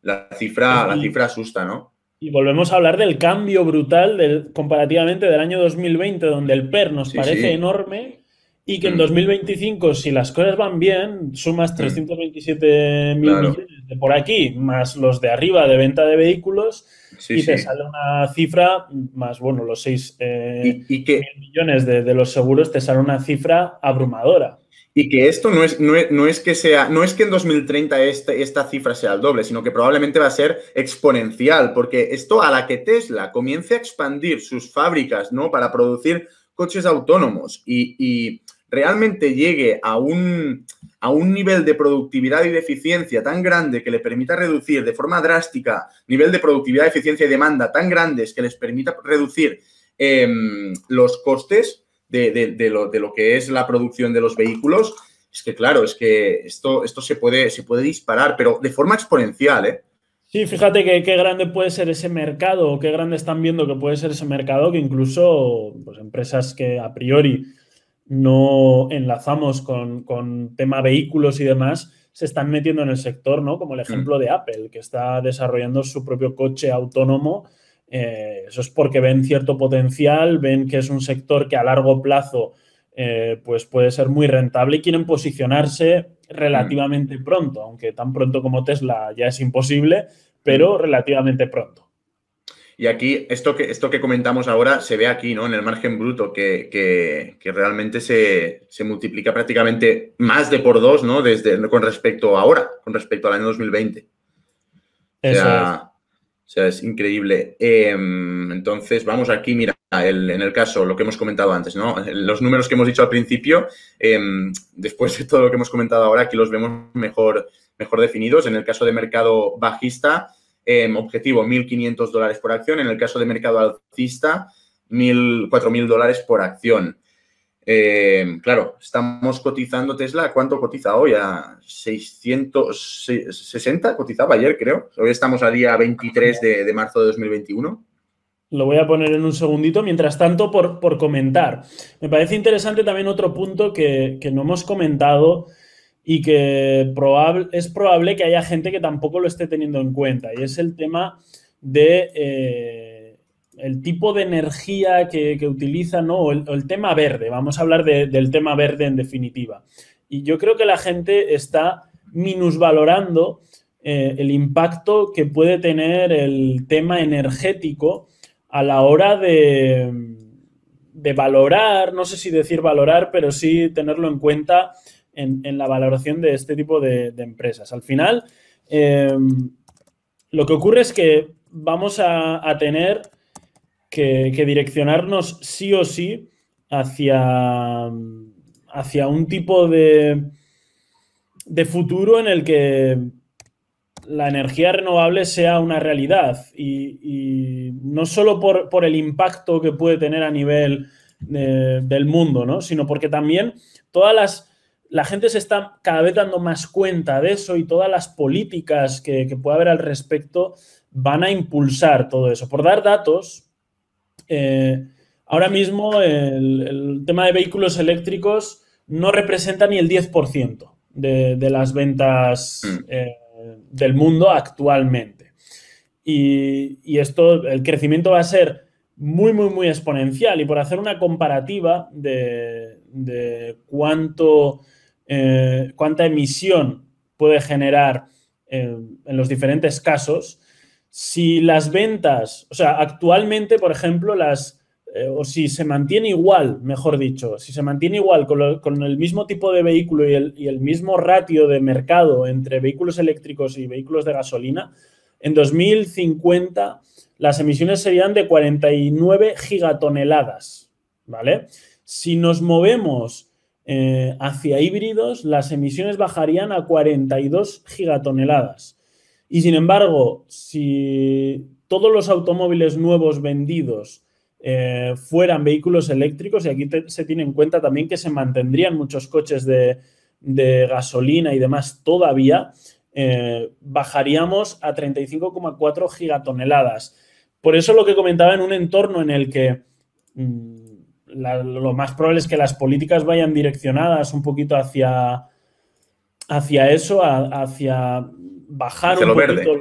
la cifra, la cifra asusta, ¿no?
Y volvemos a hablar del cambio brutal del, comparativamente del año 2020, donde el PER nos parece enorme y que en 2025, mm. si las cosas van bien, sumas 327 mm. mil millones de por aquí, más los de arriba de venta de vehículos, y te sale una cifra, más bueno, los 6 eh, millones de, de los seguros, te sale una cifra abrumadora.
Y que esto no es, no es, que sea, no es que en 2030 este, esta cifra sea el doble, sino que probablemente va a ser exponencial, porque esto a la que Tesla comience a expandir sus fábricas, ¿no? Para producir coches autónomos y, realmente llegue a un, a un nivel de productividad y de eficiencia tan grande que le permita reducir de forma drástica nivel de productividad, eficiencia y demanda tan grandes que les permita reducir em, los costes, de, lo, que es la producción de los vehículos, es que claro, es que esto, esto se, puede, se puede disparar, pero de forma exponencial, ¿eh?
Sí, fíjate que qué grande puede ser ese mercado, o qué grande están viendo que puede ser ese mercado, que incluso pues, empresas que a priori no enlazamos con, tema vehículos y demás, se están metiendo en el sector, ¿no? Como el ejemplo mm. de Apple, que está desarrollando su propio coche autónomo eh, eso es porque ven cierto potencial, ven que es un sector que a largo plazo eh, pues puede ser muy rentable y quieren posicionarse relativamente pronto, aunque tan pronto como Tesla ya es imposible, pero relativamente pronto.
Y aquí, esto que, esto que comentamos ahora se ve aquí, ¿no? En el margen bruto, que, realmente se, multiplica prácticamente más de por dos, ¿no? Desde, con respecto a ahora, con respecto al año 2020. Eso o sea, es increíble. Em, entonces, vamos aquí, mira, en el caso, lo que hemos comentado antes, ¿no? Los números que hemos dicho al principio, em, después de todo lo que hemos comentado ahora, aquí los vemos mejor, mejor definidos. En el caso de mercado bajista, em, objetivo 1.500 dólares por acción. En el caso de mercado alcista, 4.000 dólares por acción. Eh, claro, estamos cotizando Tesla. ¿Cuánto cotiza hoy? A 660 cotizaba ayer, creo. Hoy estamos a día 23 de, marzo de 2021.
Lo voy a poner en un segundito. Mientras tanto, por, comentar. Me parece interesante también otro punto que, no hemos comentado y que probable, es probable que haya gente que tampoco lo esté teniendo en cuenta. Y es el tema de... Eh, el tipo de energía que, que utilizan, ¿no? O el, tema verde, vamos a hablar del tema verde en definitiva. Y yo creo que la gente está minusvalorando eh, el impacto que puede tener el tema energético a la hora de, valorar, no sé si decir valorar, pero sí tenerlo en cuenta en, la valoración de este tipo de, empresas. Al final, em, lo que ocurre es que vamos a, tener que, direccionarnos sí o sí hacia, hacia un tipo de, de futuro en el que la energía renovable sea una realidad y, no solo por, el impacto que puede tener a nivel eh, del mundo, ¿no? sino porque también todas las... La gente se está cada vez dando más cuenta de eso y todas las políticas que, puede haber al respecto van a impulsar todo eso. Por dar datos, eh, ahora mismo el, tema de vehículos eléctricos no representa ni el 10% de, las ventas mm. eh, del mundo actualmente. Y, esto, el crecimiento va a ser muy, muy, muy exponencial. Y por hacer una comparativa de, cuánto, eh, cuánta emisión puede generar eh, en los diferentes casos, si las ventas, o sea, actualmente, por ejemplo, las, eh, o si se mantiene igual, mejor dicho, si se mantiene igual con, el mismo tipo de vehículo y el, mismo ratio de mercado entre vehículos eléctricos y vehículos de gasolina, en 2050 las emisiones serían de 49 gigatoneladas, ¿vale? Si nos movemos eh, hacia híbridos, las emisiones bajarían a 42 gigatoneladas. Y sin embargo, si todos los automóviles nuevos vendidos eh, fueran vehículos eléctricos y aquí se tiene en cuenta también que se mantendrían muchos coches de, gasolina y demás todavía, eh, bajaríamos a 35,4 gigatoneladas. Por eso lo que comentaba en un entorno en el que mm, lo más probable es que las políticas vayan direccionadas un poquito hacia, hacia eso, hacia bajar un poquito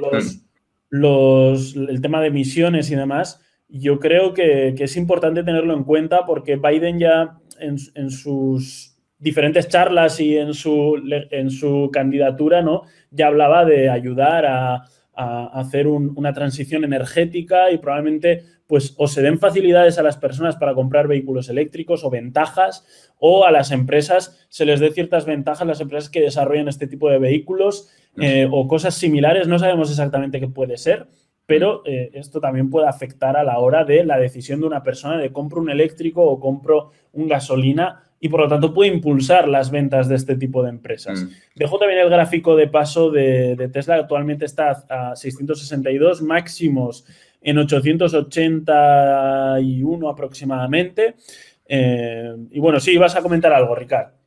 los, el tema de emisiones y demás, yo creo que, es importante tenerlo en cuenta porque Biden ya en, sus diferentes charlas y en su, en su candidatura ¿no? ya hablaba de ayudar a, hacer una transición energética y probablemente pues o se den facilidades a las personas para comprar vehículos eléctricos o ventajas o a las empresas se les dé ciertas ventajas a las empresas que desarrollan este tipo de vehículos eh, o cosas similares. No sabemos exactamente qué puede ser, pero eh, esto también puede afectar a la hora de la decisión de una persona de compro un eléctrico o compro un gasolina y por lo tanto puede impulsar las ventas de este tipo de empresas. Mm. Dejo también el gráfico de paso de, Tesla, actualmente está a 662 máximos en 881 aproximadamente. Eh, y bueno, sí, vas a comentar algo, Ricardo.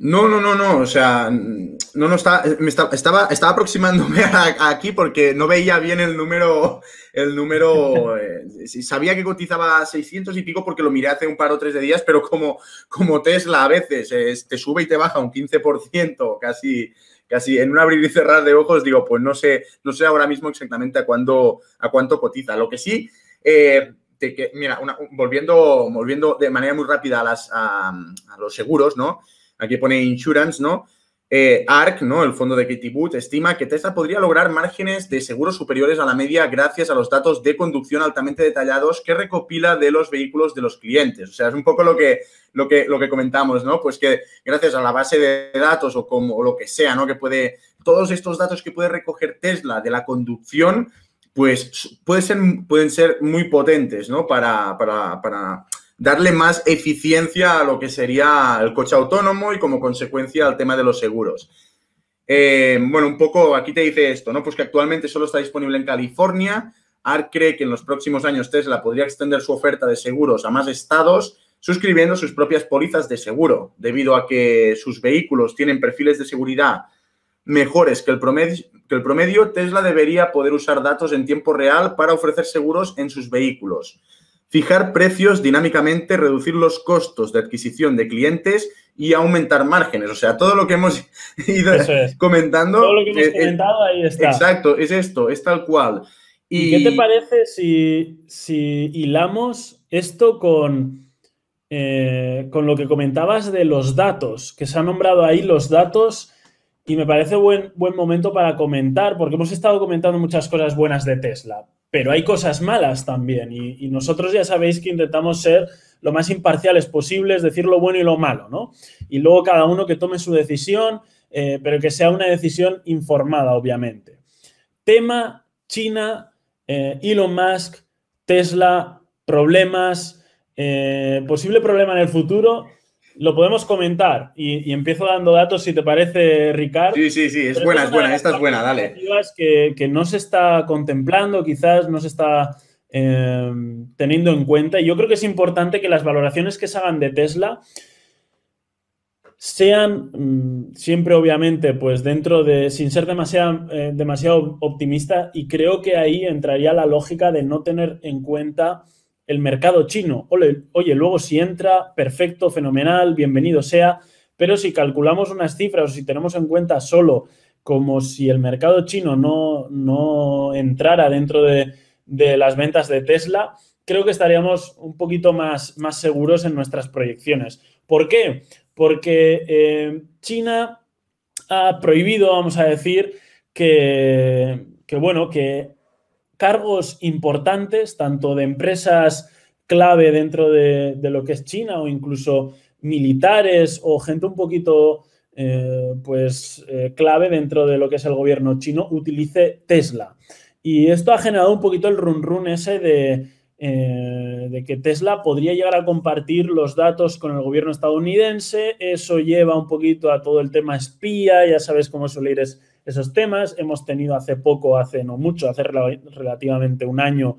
No, no, no, no. O sea, no, no está, me estaba, estaba aproximándome aquí porque no veía bien el número. El número. Eh, sabía que cotizaba 600 y pico porque lo miré hace un par o tres de días, pero como, como Tesla a veces te sube y te baja un 15%, casi, casi en un abrir y cerrar de ojos, digo, pues no sé, no sé ahora mismo exactamente a cuánto, a cuánto cotiza. Lo que sí. Eh, que, mira, volviendo, volviendo de manera muy rápida a, las, a los seguros, ¿no? Aquí pone insurance, ¿no? Eh, ARC, ¿no? el fondo de Katie Wood, estima que Tesla podría lograr márgenes de seguro superiores a la media gracias a los datos de conducción altamente detallados que recopila de los vehículos de los clientes. O sea, es un poco lo que, lo que, lo que comentamos, ¿no? Pues que gracias a la base de datos o como lo que sea, ¿no? Que puede, todos estos datos que puede recoger Tesla de la conducción, pues pueden ser, pueden ser muy potentes, ¿no? Para, para, para darle más eficiencia a lo que sería el coche autónomo y como consecuencia al tema de los seguros. Eh, bueno, un poco aquí te dice esto, ¿no? Pues que actualmente solo está disponible en California. ARC cree que en los próximos años Tesla podría extender su oferta de seguros a más estados suscribiendo sus propias pólizas de seguro, debido a que sus vehículos tienen perfiles de seguridad mejores que el, promedio, que el promedio, Tesla debería poder usar datos en tiempo real para ofrecer seguros en sus vehículos fijar precios dinámicamente, reducir los costos de adquisición de clientes y aumentar márgenes. O sea, todo lo que hemos ido comentando.
Todo lo que hemos eh, eh, comentado, ahí está.
Exacto, es esto, es tal cual.
Y... ¿Qué te parece si, si hilamos esto con, eh, con lo que comentabas de los datos? Que se han nombrado ahí los datos y me parece buen, buen momento para comentar, porque hemos estado comentando muchas cosas buenas de Tesla. Pero hay cosas malas también. Y, nosotros ya sabéis que intentamos ser lo más imparciales posibles, decir lo bueno y lo malo, ¿no? Y luego cada uno que tome su decisión, eh, pero que sea una decisión informada, obviamente. Tema China, eh, Elon Musk, Tesla, problemas, eh, posible problema en el futuro. Lo podemos comentar y, empiezo dando datos, si te parece, Ricardo.
Sí, sí, sí, es buena, es buena, esta es buena, dale.
Que, que no se está contemplando, quizás no se está eh, teniendo en cuenta. Y yo creo que es importante que las valoraciones que se hagan de Tesla sean mm, siempre, obviamente, pues dentro de, sin ser demasiado, eh, demasiado optimista, y creo que ahí entraría la lógica de no tener en cuenta el mercado chino. Oye, luego si entra, perfecto, fenomenal, bienvenido sea, pero si calculamos unas cifras o si tenemos en cuenta solo como si el mercado chino no, no entrara dentro de, las ventas de Tesla, creo que estaríamos un poquito más, más seguros en nuestras proyecciones. ¿Por qué? Porque eh, China ha prohibido, vamos a decir, que, que bueno, que cargos importantes, tanto de empresas clave dentro de, lo que es China o incluso militares o gente un poquito eh, pues eh, clave dentro de lo que es el gobierno chino utilice Tesla. Y esto ha generado un poquito el run run ese de, eh, de que Tesla podría llegar a compartir los datos con el gobierno estadounidense. Eso lleva un poquito a todo el tema espía, ya sabes cómo suele ir es, esos temas. Hemos tenido hace poco, hace no mucho, hace relativamente un año,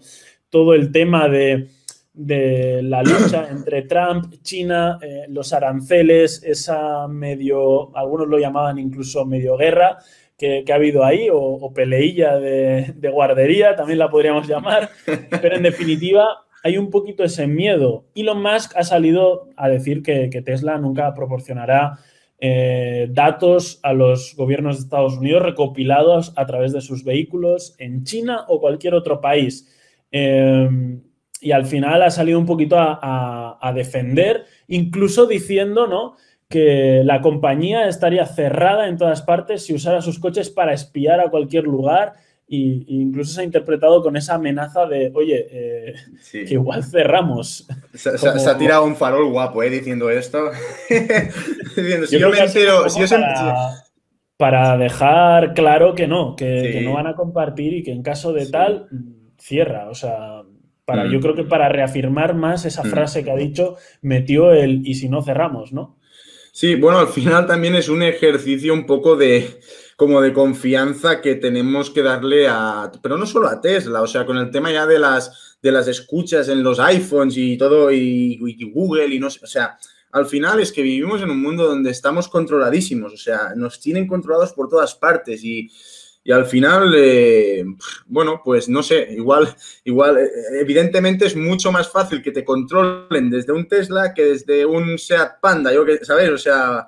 todo el tema de, la lucha entre Trump, China, eh, los aranceles, esa medio, algunos lo llamaban incluso medio guerra. Que, ha habido ahí, o, peleilla de, guardería, también la podríamos llamar, pero en definitiva hay un poquito ese miedo. Elon Musk ha salido a decir que, que Tesla nunca proporcionará eh, datos a los gobiernos de Estados Unidos recopilados a través de sus vehículos en China o cualquier otro país. Em, y al final ha salido un poquito a, defender, incluso diciendo ¿no? que la compañía estaría cerrada en todas partes si usara sus coches para espiar a cualquier lugar y, incluso se ha interpretado con esa amenaza de, oye, eh, que igual cerramos.
Se, ha tirado un farol guapo, ¿eh? Diciendo esto. si yo, me entero,
para, dejar claro que no, que, no van a compartir y que en caso de tal, cierra. O sea, para, yo mm. creo que para reafirmar más esa mm. frase que ha dicho, metió el y si no cerramos, ¿no?
Sí, bueno, al final también es un ejercicio un poco de como de confianza que tenemos que darle a, pero no solo a Tesla, o sea, con el tema ya de las, de las escuchas en los iPhones y todo, y, Google y no sé, o sea, al final es que vivimos en un mundo donde estamos controladísimos, o sea, nos tienen controlados por todas partes y, y al final, eh, bueno, pues no sé, igual, igual, eh, evidentemente es mucho más fácil que te controlen desde un Tesla que desde un Seat Panda, yo que, ¿sabes? O sea,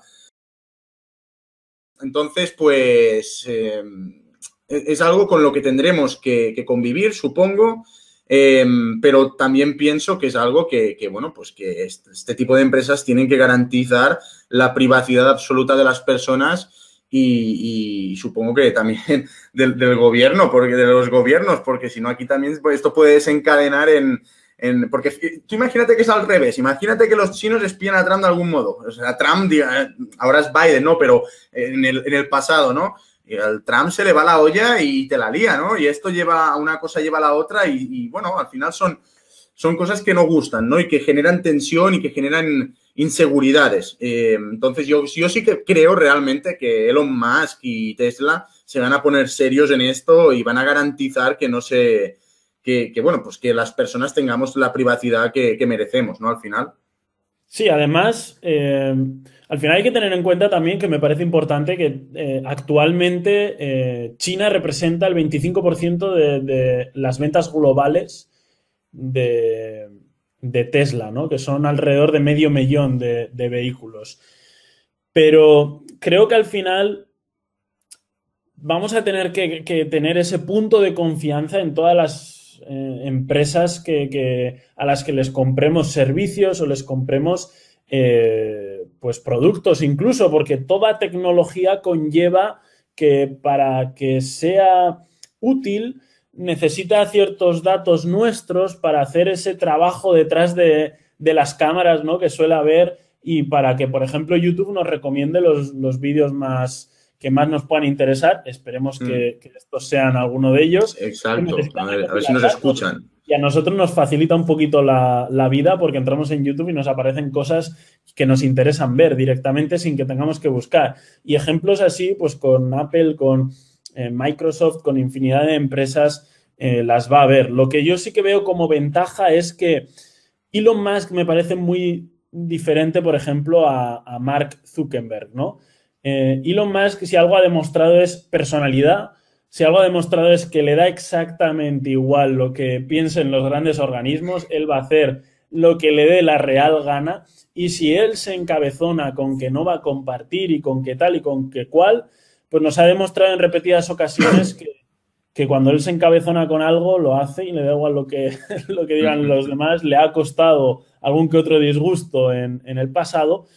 entonces, pues em, e-, es algo con lo que tendremos que, convivir, supongo, em, pero también pienso que es algo que, bueno, pues que este, tipo de empresas tienen que garantizar la privacidad absoluta de las personas y, supongo que también del, gobierno, porque de los gobiernos, porque si no aquí también pues, esto puede desencadenar en, porque tú imagínate que es al revés, imagínate que los chinos espían a Trump de algún modo. O sea, Trump, ahora es Biden, ¿no? Pero en el, pasado, ¿no? Al Trump se le va la olla y te la lía, ¿no? Y esto lleva, una cosa lleva a la otra y, bueno, al final son, son cosas que no gustan, ¿no? Y que generan tensión y que generan inseguridades. Eh, entonces yo sí que creo realmente que Elon Musk y Tesla se van a poner serios en esto y van a garantizar que no se que, bueno, pues que las personas tengamos la privacidad que, merecemos, ¿no? Al final.
Sí, además, eh, al final hay que tener en cuenta también que me parece importante que eh, actualmente eh, China representa el 25% de, las ventas globales de, Tesla, ¿no? Que son alrededor de medio millón de, vehículos. Pero creo que al final vamos a tener que tener ese punto de confianza en todas las eh, empresas que, a las que les compremos servicios o les compremos eh, pues productos incluso, porque toda tecnología conlleva que para que sea útil necesita ciertos datos nuestros para hacer ese trabajo detrás de, las cámaras, ¿no? Que suele haber y para que, por ejemplo, YouTube nos recomiende los, los vídeos más que más nos puedan interesar. Esperemos que, mm. estos sean alguno de ellos.
Exacto. A ver, si nos escuchan.
Y a nosotros nos facilita un poquito la, vida porque entramos en YouTube y nos aparecen cosas que nos interesan ver directamente sin que tengamos que buscar. Y ejemplos así, pues con Apple, con eh, Microsoft, con infinidad de empresas, eh, las va a ver. Lo que yo sí que veo como ventaja es que Elon Musk me parece muy diferente, por ejemplo, a, a Mark Zuckerberg, ¿no? Eh, Elon Musk, si algo ha demostrado es personalidad, si algo ha demostrado es que le da exactamente igual lo que piensen los grandes organismos, él va a hacer lo que le dé la real gana y si él se encabezona con que no va a compartir y con que tal y con que cual, pues nos ha demostrado en repetidas ocasiones que, cuando él se encabezona con algo lo hace y le da igual lo que, lo que digan los demás, le ha costado algún que otro disgusto en, en el pasado,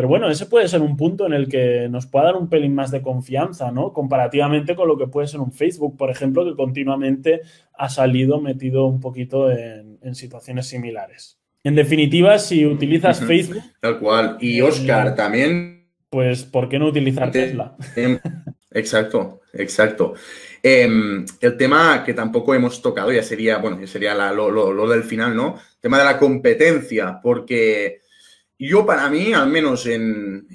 pero bueno, ese puede ser un punto en el que nos pueda dar un pelín más de confianza, ¿no? Comparativamente con lo que puede ser un Facebook, por ejemplo, que continuamente ha salido metido un poquito en, situaciones similares. En definitiva, si utilizas Facebook.
Tal cual. Y Oscar eh, también.
Pues, ¿por qué no utilizar Tesla?
Em, exacto, exacto. Em, el tema que tampoco hemos tocado ya sería, bueno, ya sería lo, lo del final, ¿no? El tema de la competencia, porque yo para mí, al menos en,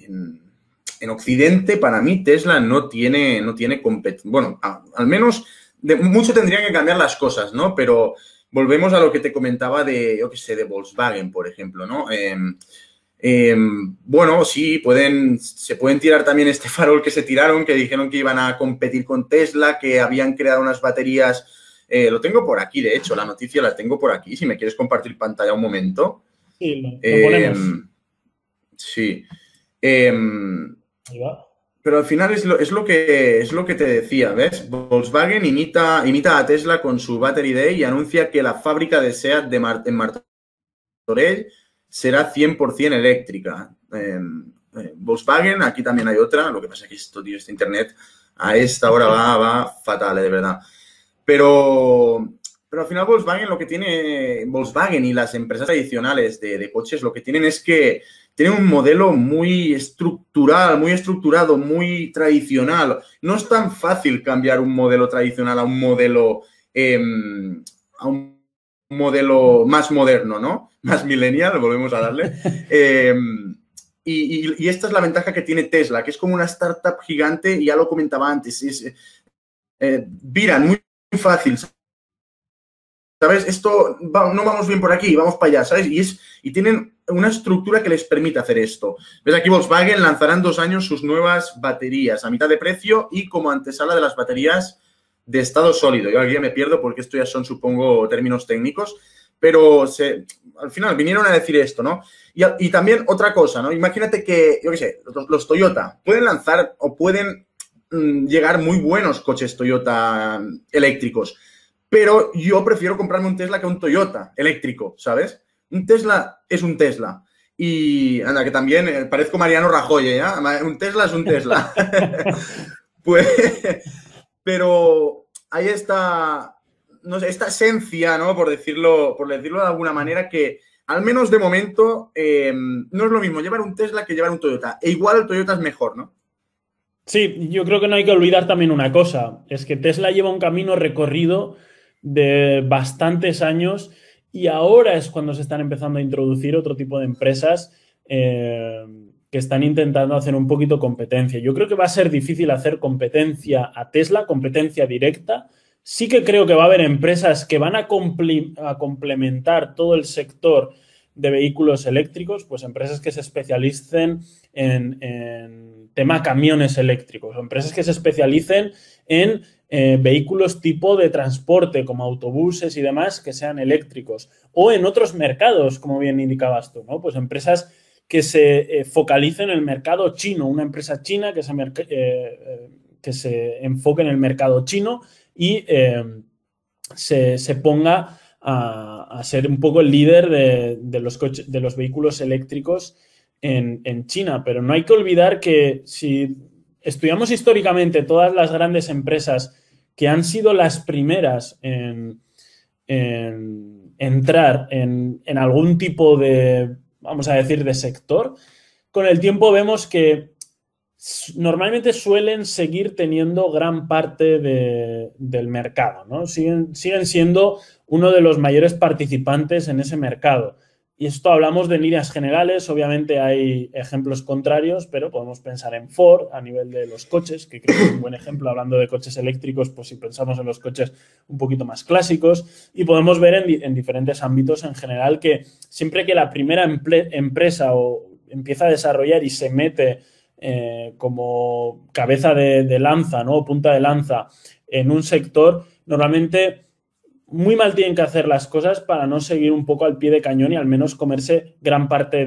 en, Occidente, para mí Tesla no tiene, no tiene competencia. Bueno, al menos de, mucho tendrían que cambiar las cosas, ¿no? Pero volvemos a lo que te comentaba de, yo qué sé, de Volkswagen, por ejemplo, ¿no? Em, em, bueno, sí, pueden, se pueden tirar también este farol que se tiraron, que dijeron que iban a competir con Tesla, que habían creado unas baterías. Eh, lo tengo por aquí, de hecho, la noticia la tengo por aquí, si me quieres compartir pantalla un momento.
Sí, lo, ponemos.
Sí. Em, pero al final es lo, es lo, que, es lo que te decía, ¿ves? Volkswagen imita, imita a Tesla con su Battery Day y anuncia que la fábrica de SEAT de en Martorell será 100% eléctrica. Em, eh, Volkswagen, aquí también hay otra, lo que pasa es que esto, tío, este internet a esta hora va, va fatal, de verdad. Pero, pero al final Volkswagen lo que tiene, Volkswagen y las empresas tradicionales de, de coches lo que tienen es que tiene un modelo muy estructural, muy estructurado, muy tradicional. No es tan fácil cambiar un modelo tradicional a un modelo, em, a un modelo más moderno, ¿no? Más millennial, volvemos a darle. Em, y, esta es la ventaja que tiene Tesla, que es como una startup gigante, y ya lo comentaba antes, es, eh, viran muy fácil, ¿sabes? Esto, no vamos bien por aquí, vamos para allá, ¿sabes? Y, es, y tienen una estructura que les permite hacer esto. ¿Ves? Aquí Volkswagen lanzará en dos años sus nuevas baterías a mitad de precio y como antesala de las baterías de estado sólido. Yo aquí ya me pierdo porque esto ya son, supongo, términos técnicos, pero se, al final vinieron a decir esto, ¿no? Y, también otra cosa, ¿no? Imagínate que, yo qué sé, los, Toyota pueden lanzar o pueden mm, llegar muy buenos coches Toyota eléctricos, pero yo prefiero comprarme un Tesla que un Toyota eléctrico, ¿sabes? Un Tesla es un Tesla. Y anda, que también eh, parezco Mariano Rajoy, ¿eh? Un Tesla es un Tesla. pues, pero hay esta, no sé, esta esencia, ¿no? Por decirlo, por decirlo de alguna manera, que al menos de momento em, no es lo mismo llevar un Tesla que llevar un Toyota. E igual el Toyota es mejor, ¿no?
Sí, yo creo que no hay que olvidar también una cosa, es que Tesla lleva un camino recorrido de bastantes años y ahora es cuando se están empezando a introducir otro tipo de empresas eh, que están intentando hacer un poquito competencia. Yo creo que va a ser difícil hacer competencia a Tesla, competencia directa. Sí que creo que va a haber empresas que van a, complementar todo el sector de vehículos eléctricos, pues empresas que se especialicen en, en tema camiones eléctricos, empresas que se especialicen en eh, vehículos tipo de transporte, como autobuses y demás, que sean eléctricos. O en otros mercados, como bien indicabas tú, ¿no? Pues empresas que se eh, focalicen en el mercado chino, una empresa china que se, eh, que se enfoque en el mercado chino y se, ponga a, ser un poco el líder de, los, coches, de los vehículos eléctricos en, en China. Pero no hay que olvidar que si estudiamos históricamente todas las grandes empresas que han sido las primeras en, entrar en, algún tipo de, vamos a decir, de sector, con el tiempo vemos que normalmente suelen seguir teniendo gran parte del mercado, ¿no? Siguen, siguen siendo uno de los mayores participantes en ese mercado. Y esto hablamos de líneas generales, obviamente hay ejemplos contrarios, pero podemos pensar en Ford a nivel de los coches, que creo que es un buen ejemplo hablando de coches eléctricos, pues si pensamos en los coches un poquito más clásicos, y podemos ver en, diferentes ámbitos en general que siempre que la primera empresa o empieza a desarrollar y se mete eh, como cabeza de, de lanza, ¿no? punta de lanza en un sector, normalmente muy mal tienen que hacer las cosas para no seguir un poco al pie de cañón y al menos comerse gran parte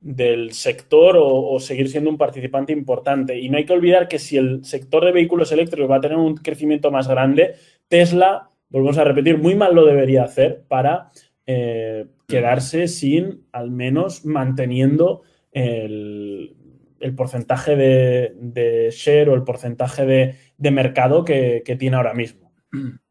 del sector o, seguir siendo un participante importante. Y no hay que olvidar que si el sector de vehículos eléctricos va a tener un crecimiento más grande, Tesla, volvemos a repetir, muy mal lo debería hacer para eh, quedarse sin al menos manteniendo el, porcentaje de, share o el porcentaje de, mercado que, que tiene ahora mismo.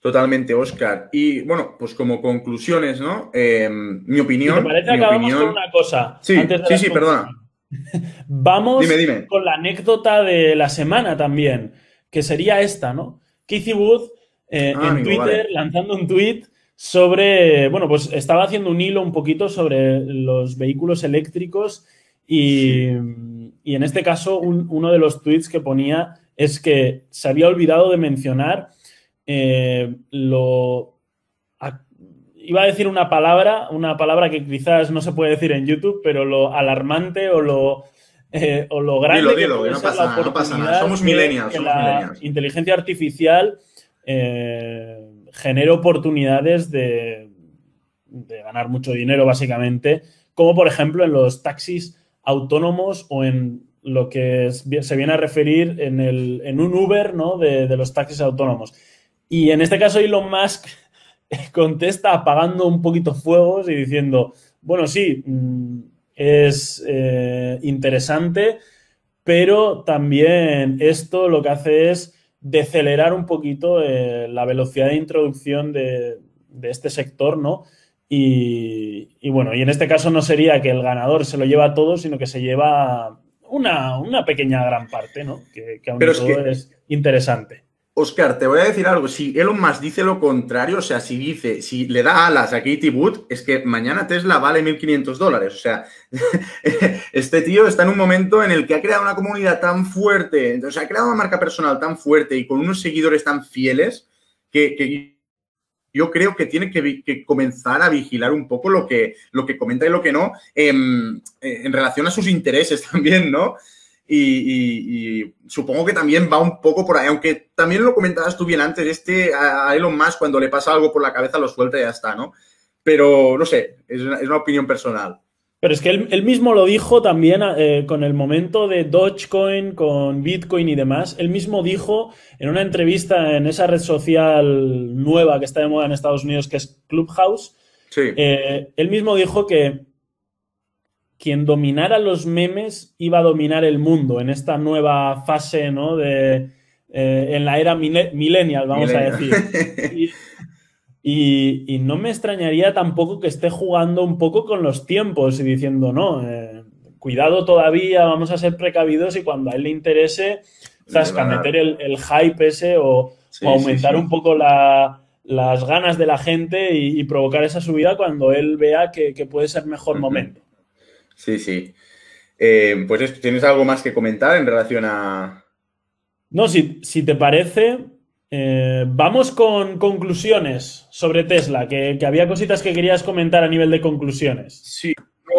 Totalmente, Oscar. Y bueno, pues como conclusiones, ¿no? Em, mi opinión. ¿Te
parece
que
acabamos con una cosa?
Sí, sí, sí, perdona.
Vamos con la anécdota de la semana también, que sería esta, ¿no? Keithy Wood eh, ah, en Twitter lanzando un tweet sobre, bueno, pues estaba haciendo un hilo un poquito sobre los vehículos eléctricos y, y en este caso uno de los tweets que ponía es que se había olvidado de mencionar eh, lo... iba a decir una palabra, una palabra que quizás no se puede decir en YouTube, pero lo alarmante o lo, eh, o lo grande que ser la oportunidad
Somos millennials,
que la inteligencia artificial eh, genera oportunidades de, de ganar mucho dinero, básicamente, como por ejemplo en los taxis autónomos o en lo que se viene a referir en, el, en un Uber ¿no? de, de, los taxis autónomos. Y en este caso Elon Musk contesta apagando un poquito fuegos y diciendo, bueno, sí, mm, es eh, interesante, pero también esto lo que hace es decelerar un poquito eh, la velocidad de introducción de, este sector, ¿no? Y, bueno, y en este caso no sería que el ganador se lo lleva todo, sino que se lleva una, pequeña gran parte, ¿no? Que, aún todo es interesante.
Oscar, te voy a decir algo. Si Elon Musk dice lo contrario, o sea, si dice, si le da alas a Katie Wood, es que mañana Tesla vale 1.500 dólares. O sea, este tío está en un momento en el que ha creado una comunidad tan fuerte, sea, ha creado una marca personal tan fuerte y con unos seguidores tan fieles que, yo creo que tiene que, comenzar a vigilar un poco lo que, lo que comenta y lo que no en, en relación a sus intereses también, ¿no? Y, supongo que también va un poco por ahí, aunque también lo comentabas tú bien antes, este a Elon Musk cuando le pasa algo por la cabeza lo suelta y ya está, ¿no? Pero no sé, es una, opinión personal.
Pero es que él, mismo lo dijo también eh, con el momento de Dogecoin, con Bitcoin y demás. Él mismo dijo en una entrevista en esa red social nueva que está de moda en Estados Unidos, que es Clubhouse.
Sí.
Eh, él mismo dijo que quien dominara los memes iba a dominar el mundo en esta nueva fase, ¿no? De, eh, en la era millennial, vamos a decir. Y, no me extrañaría tampoco que esté jugando un poco con los tiempos y diciendo, no, eh, cuidado todavía, vamos a ser precavidos y cuando a él le interese, zasca, meter el, hype ese o, aumentar un poco las ganas de la gente y, provocar esa subida cuando él vea que, puede ser mejor momento.
Sí, sí. Eh, pues ¿tienes algo más que comentar en relación a...?
No, si, si te parece, eh, vamos con conclusiones sobre Tesla, que, había cositas que querías comentar a nivel de conclusiones.
Sí,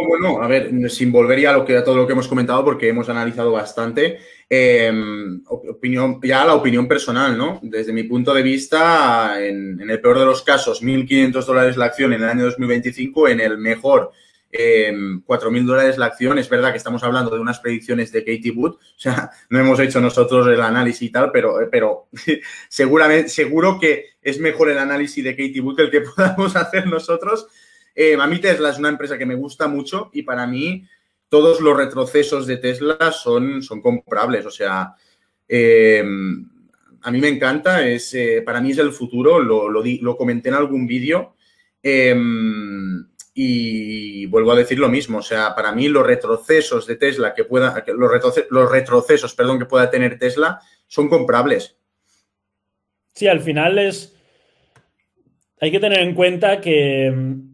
bueno, a ver, sin volver ya a, lo que, a todo lo que hemos comentado, porque hemos analizado bastante, em, opinión, ya la opinión personal, ¿no? Desde mi punto de vista, en, en el peor de los casos, 1.500 dólares la acción en el año 2025, en el mejor eh, 4.000 dólares la acción. Es verdad que estamos hablando de unas predicciones de Katie Wood, o sea, no hemos hecho nosotros el análisis y tal, pero, pero seguramente, seguro que es mejor el análisis de Katie Wood que el que podamos hacer nosotros. Eh, a mí Tesla es una empresa que me gusta mucho y para mí todos los retrocesos de Tesla son, son comprables. O sea, eh, a mí me encanta, es, eh, para mí es el futuro, lo, lo, comenté en algún vídeo. Y vuelvo a decir lo mismo, o sea, para mí los retrocesos de Tesla que pueda, los, los retrocesos, perdón, que pueda tener Tesla son comprables.
Sí, al final es, hay que tener en cuenta que mm,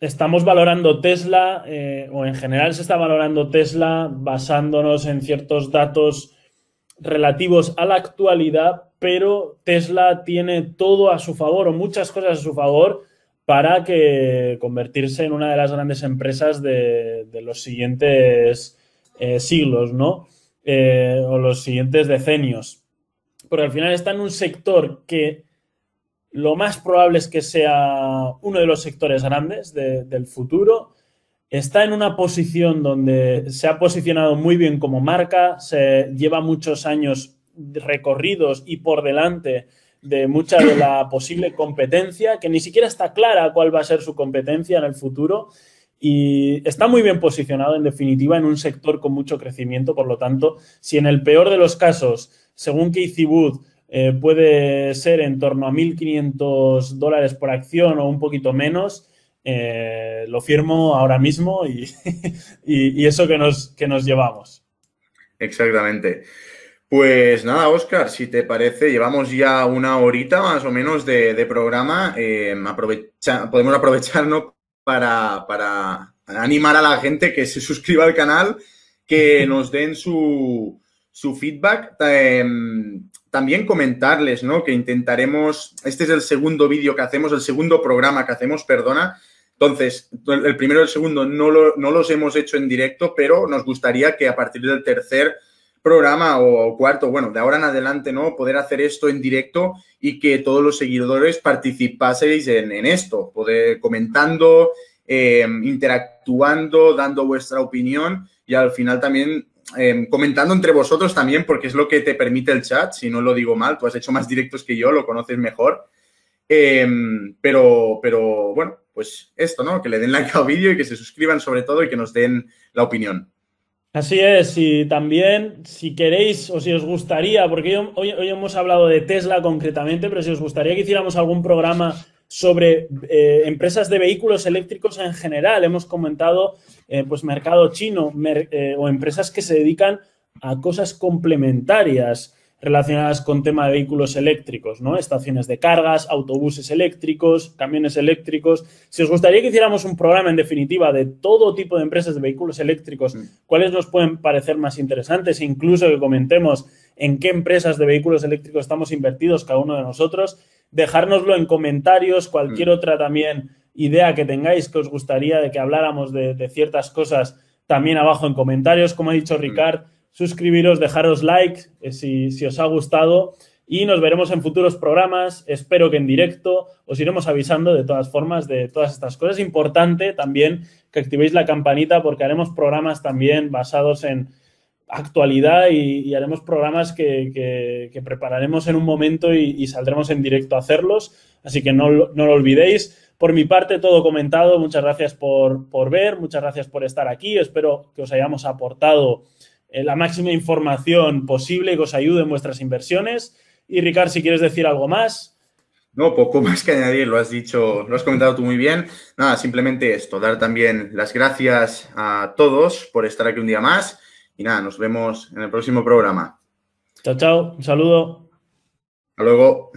estamos valorando Tesla, eh, o en general se está valorando Tesla basándonos en ciertos datos relativos a la actualidad, pero Tesla tiene todo a su favor o muchas cosas a su favor para que convertirse en una de las grandes empresas de, los siguientes eh, siglos, ¿no? Eh, o los siguientes decenios. Porque al final está en un sector que lo más probable es que sea uno de los sectores grandes del futuro. Está en una posición donde se ha posicionado muy bien como marca, se lleva muchos años recorridos y por delante de mucha de la posible competencia, que ni siquiera está clara cuál va a ser su competencia en el futuro. Y está muy bien posicionado, en definitiva, en un sector con mucho crecimiento. Por lo tanto, si en el peor de los casos, según Casey Wood, eh, puede ser en torno a 1.500 dólares por acción o un poquito menos, eh, lo firmo ahora mismo y, y, eso que nos, que nos llevamos.
Exactamente. Pues nada, Oscar, si te parece, llevamos ya una horita más o menos de, programa. Eh, podemos aprovecharnos para, para, animar a la gente que se suscriba al canal, que nos den su, feedback. Em, también comentarles, ¿no? Que intentaremos. Este es el segundo vídeo que hacemos, el segundo programa que hacemos, perdona. Entonces, el primero y el segundo no, no los hemos hecho en directo, pero nos gustaría que a partir del tercer programa o cuarto, bueno, de ahora en adelante, ¿no? Poder hacer esto en directo y que todos los seguidores participaseis en, esto, poder comentando, em, interactuando, dando vuestra opinión y al final también em, comentando entre vosotros también, porque es lo que te permite el chat, si no lo digo mal, tú has hecho más directos que yo, lo conoces mejor. Em, pero, pero bueno, pues esto, ¿no? Que le den like al vídeo y que se suscriban sobre todo y que nos den la opinión.
Así es, y también si queréis o si os gustaría, porque hoy, hemos hablado de Tesla concretamente, pero si os gustaría que hiciéramos algún programa sobre eh, empresas de vehículos eléctricos en general, hemos comentado eh, pues mercado chino eh, o empresas que se dedican a cosas complementarias relacionadas con tema de vehículos eléctricos, ¿no? Estaciones de cargas, autobuses eléctricos, camiones eléctricos. Si os gustaría que hiciéramos un programa, en definitiva, de todo tipo de empresas de vehículos eléctricos, mm. cuáles nos pueden parecer más interesantes, incluso que comentemos en qué empresas de vehículos eléctricos estamos invertidos cada uno de nosotros, dejárnoslo en comentarios, cualquier mm. otra también idea que tengáis que os gustaría de que habláramos de, ciertas cosas, también abajo en comentarios, como ha dicho mm. Ricard suscribiros, dejaros like eh, si, si os ha gustado y nos veremos en futuros programas. Espero que en directo os iremos avisando de todas formas de todas estas cosas. Es importante también que activéis la campanita porque haremos programas también basados en actualidad y, haremos programas que, prepararemos en un momento y, saldremos en directo a hacerlos. Así que no, no, lo olvidéis. Por mi parte, todo comentado. Muchas gracias por, por ver, muchas gracias por estar aquí. Espero que os hayamos aportado la máxima información posible que os ayude en vuestras inversiones. Y Ricard, si quieres decir algo más.
No, poco más que añadir, lo has dicho, lo has comentado tú muy bien. Nada, simplemente esto, dar también las gracias a todos por estar aquí un día más. Y nada, nos vemos en el próximo programa.
Chao, chao, un saludo.
Hasta luego.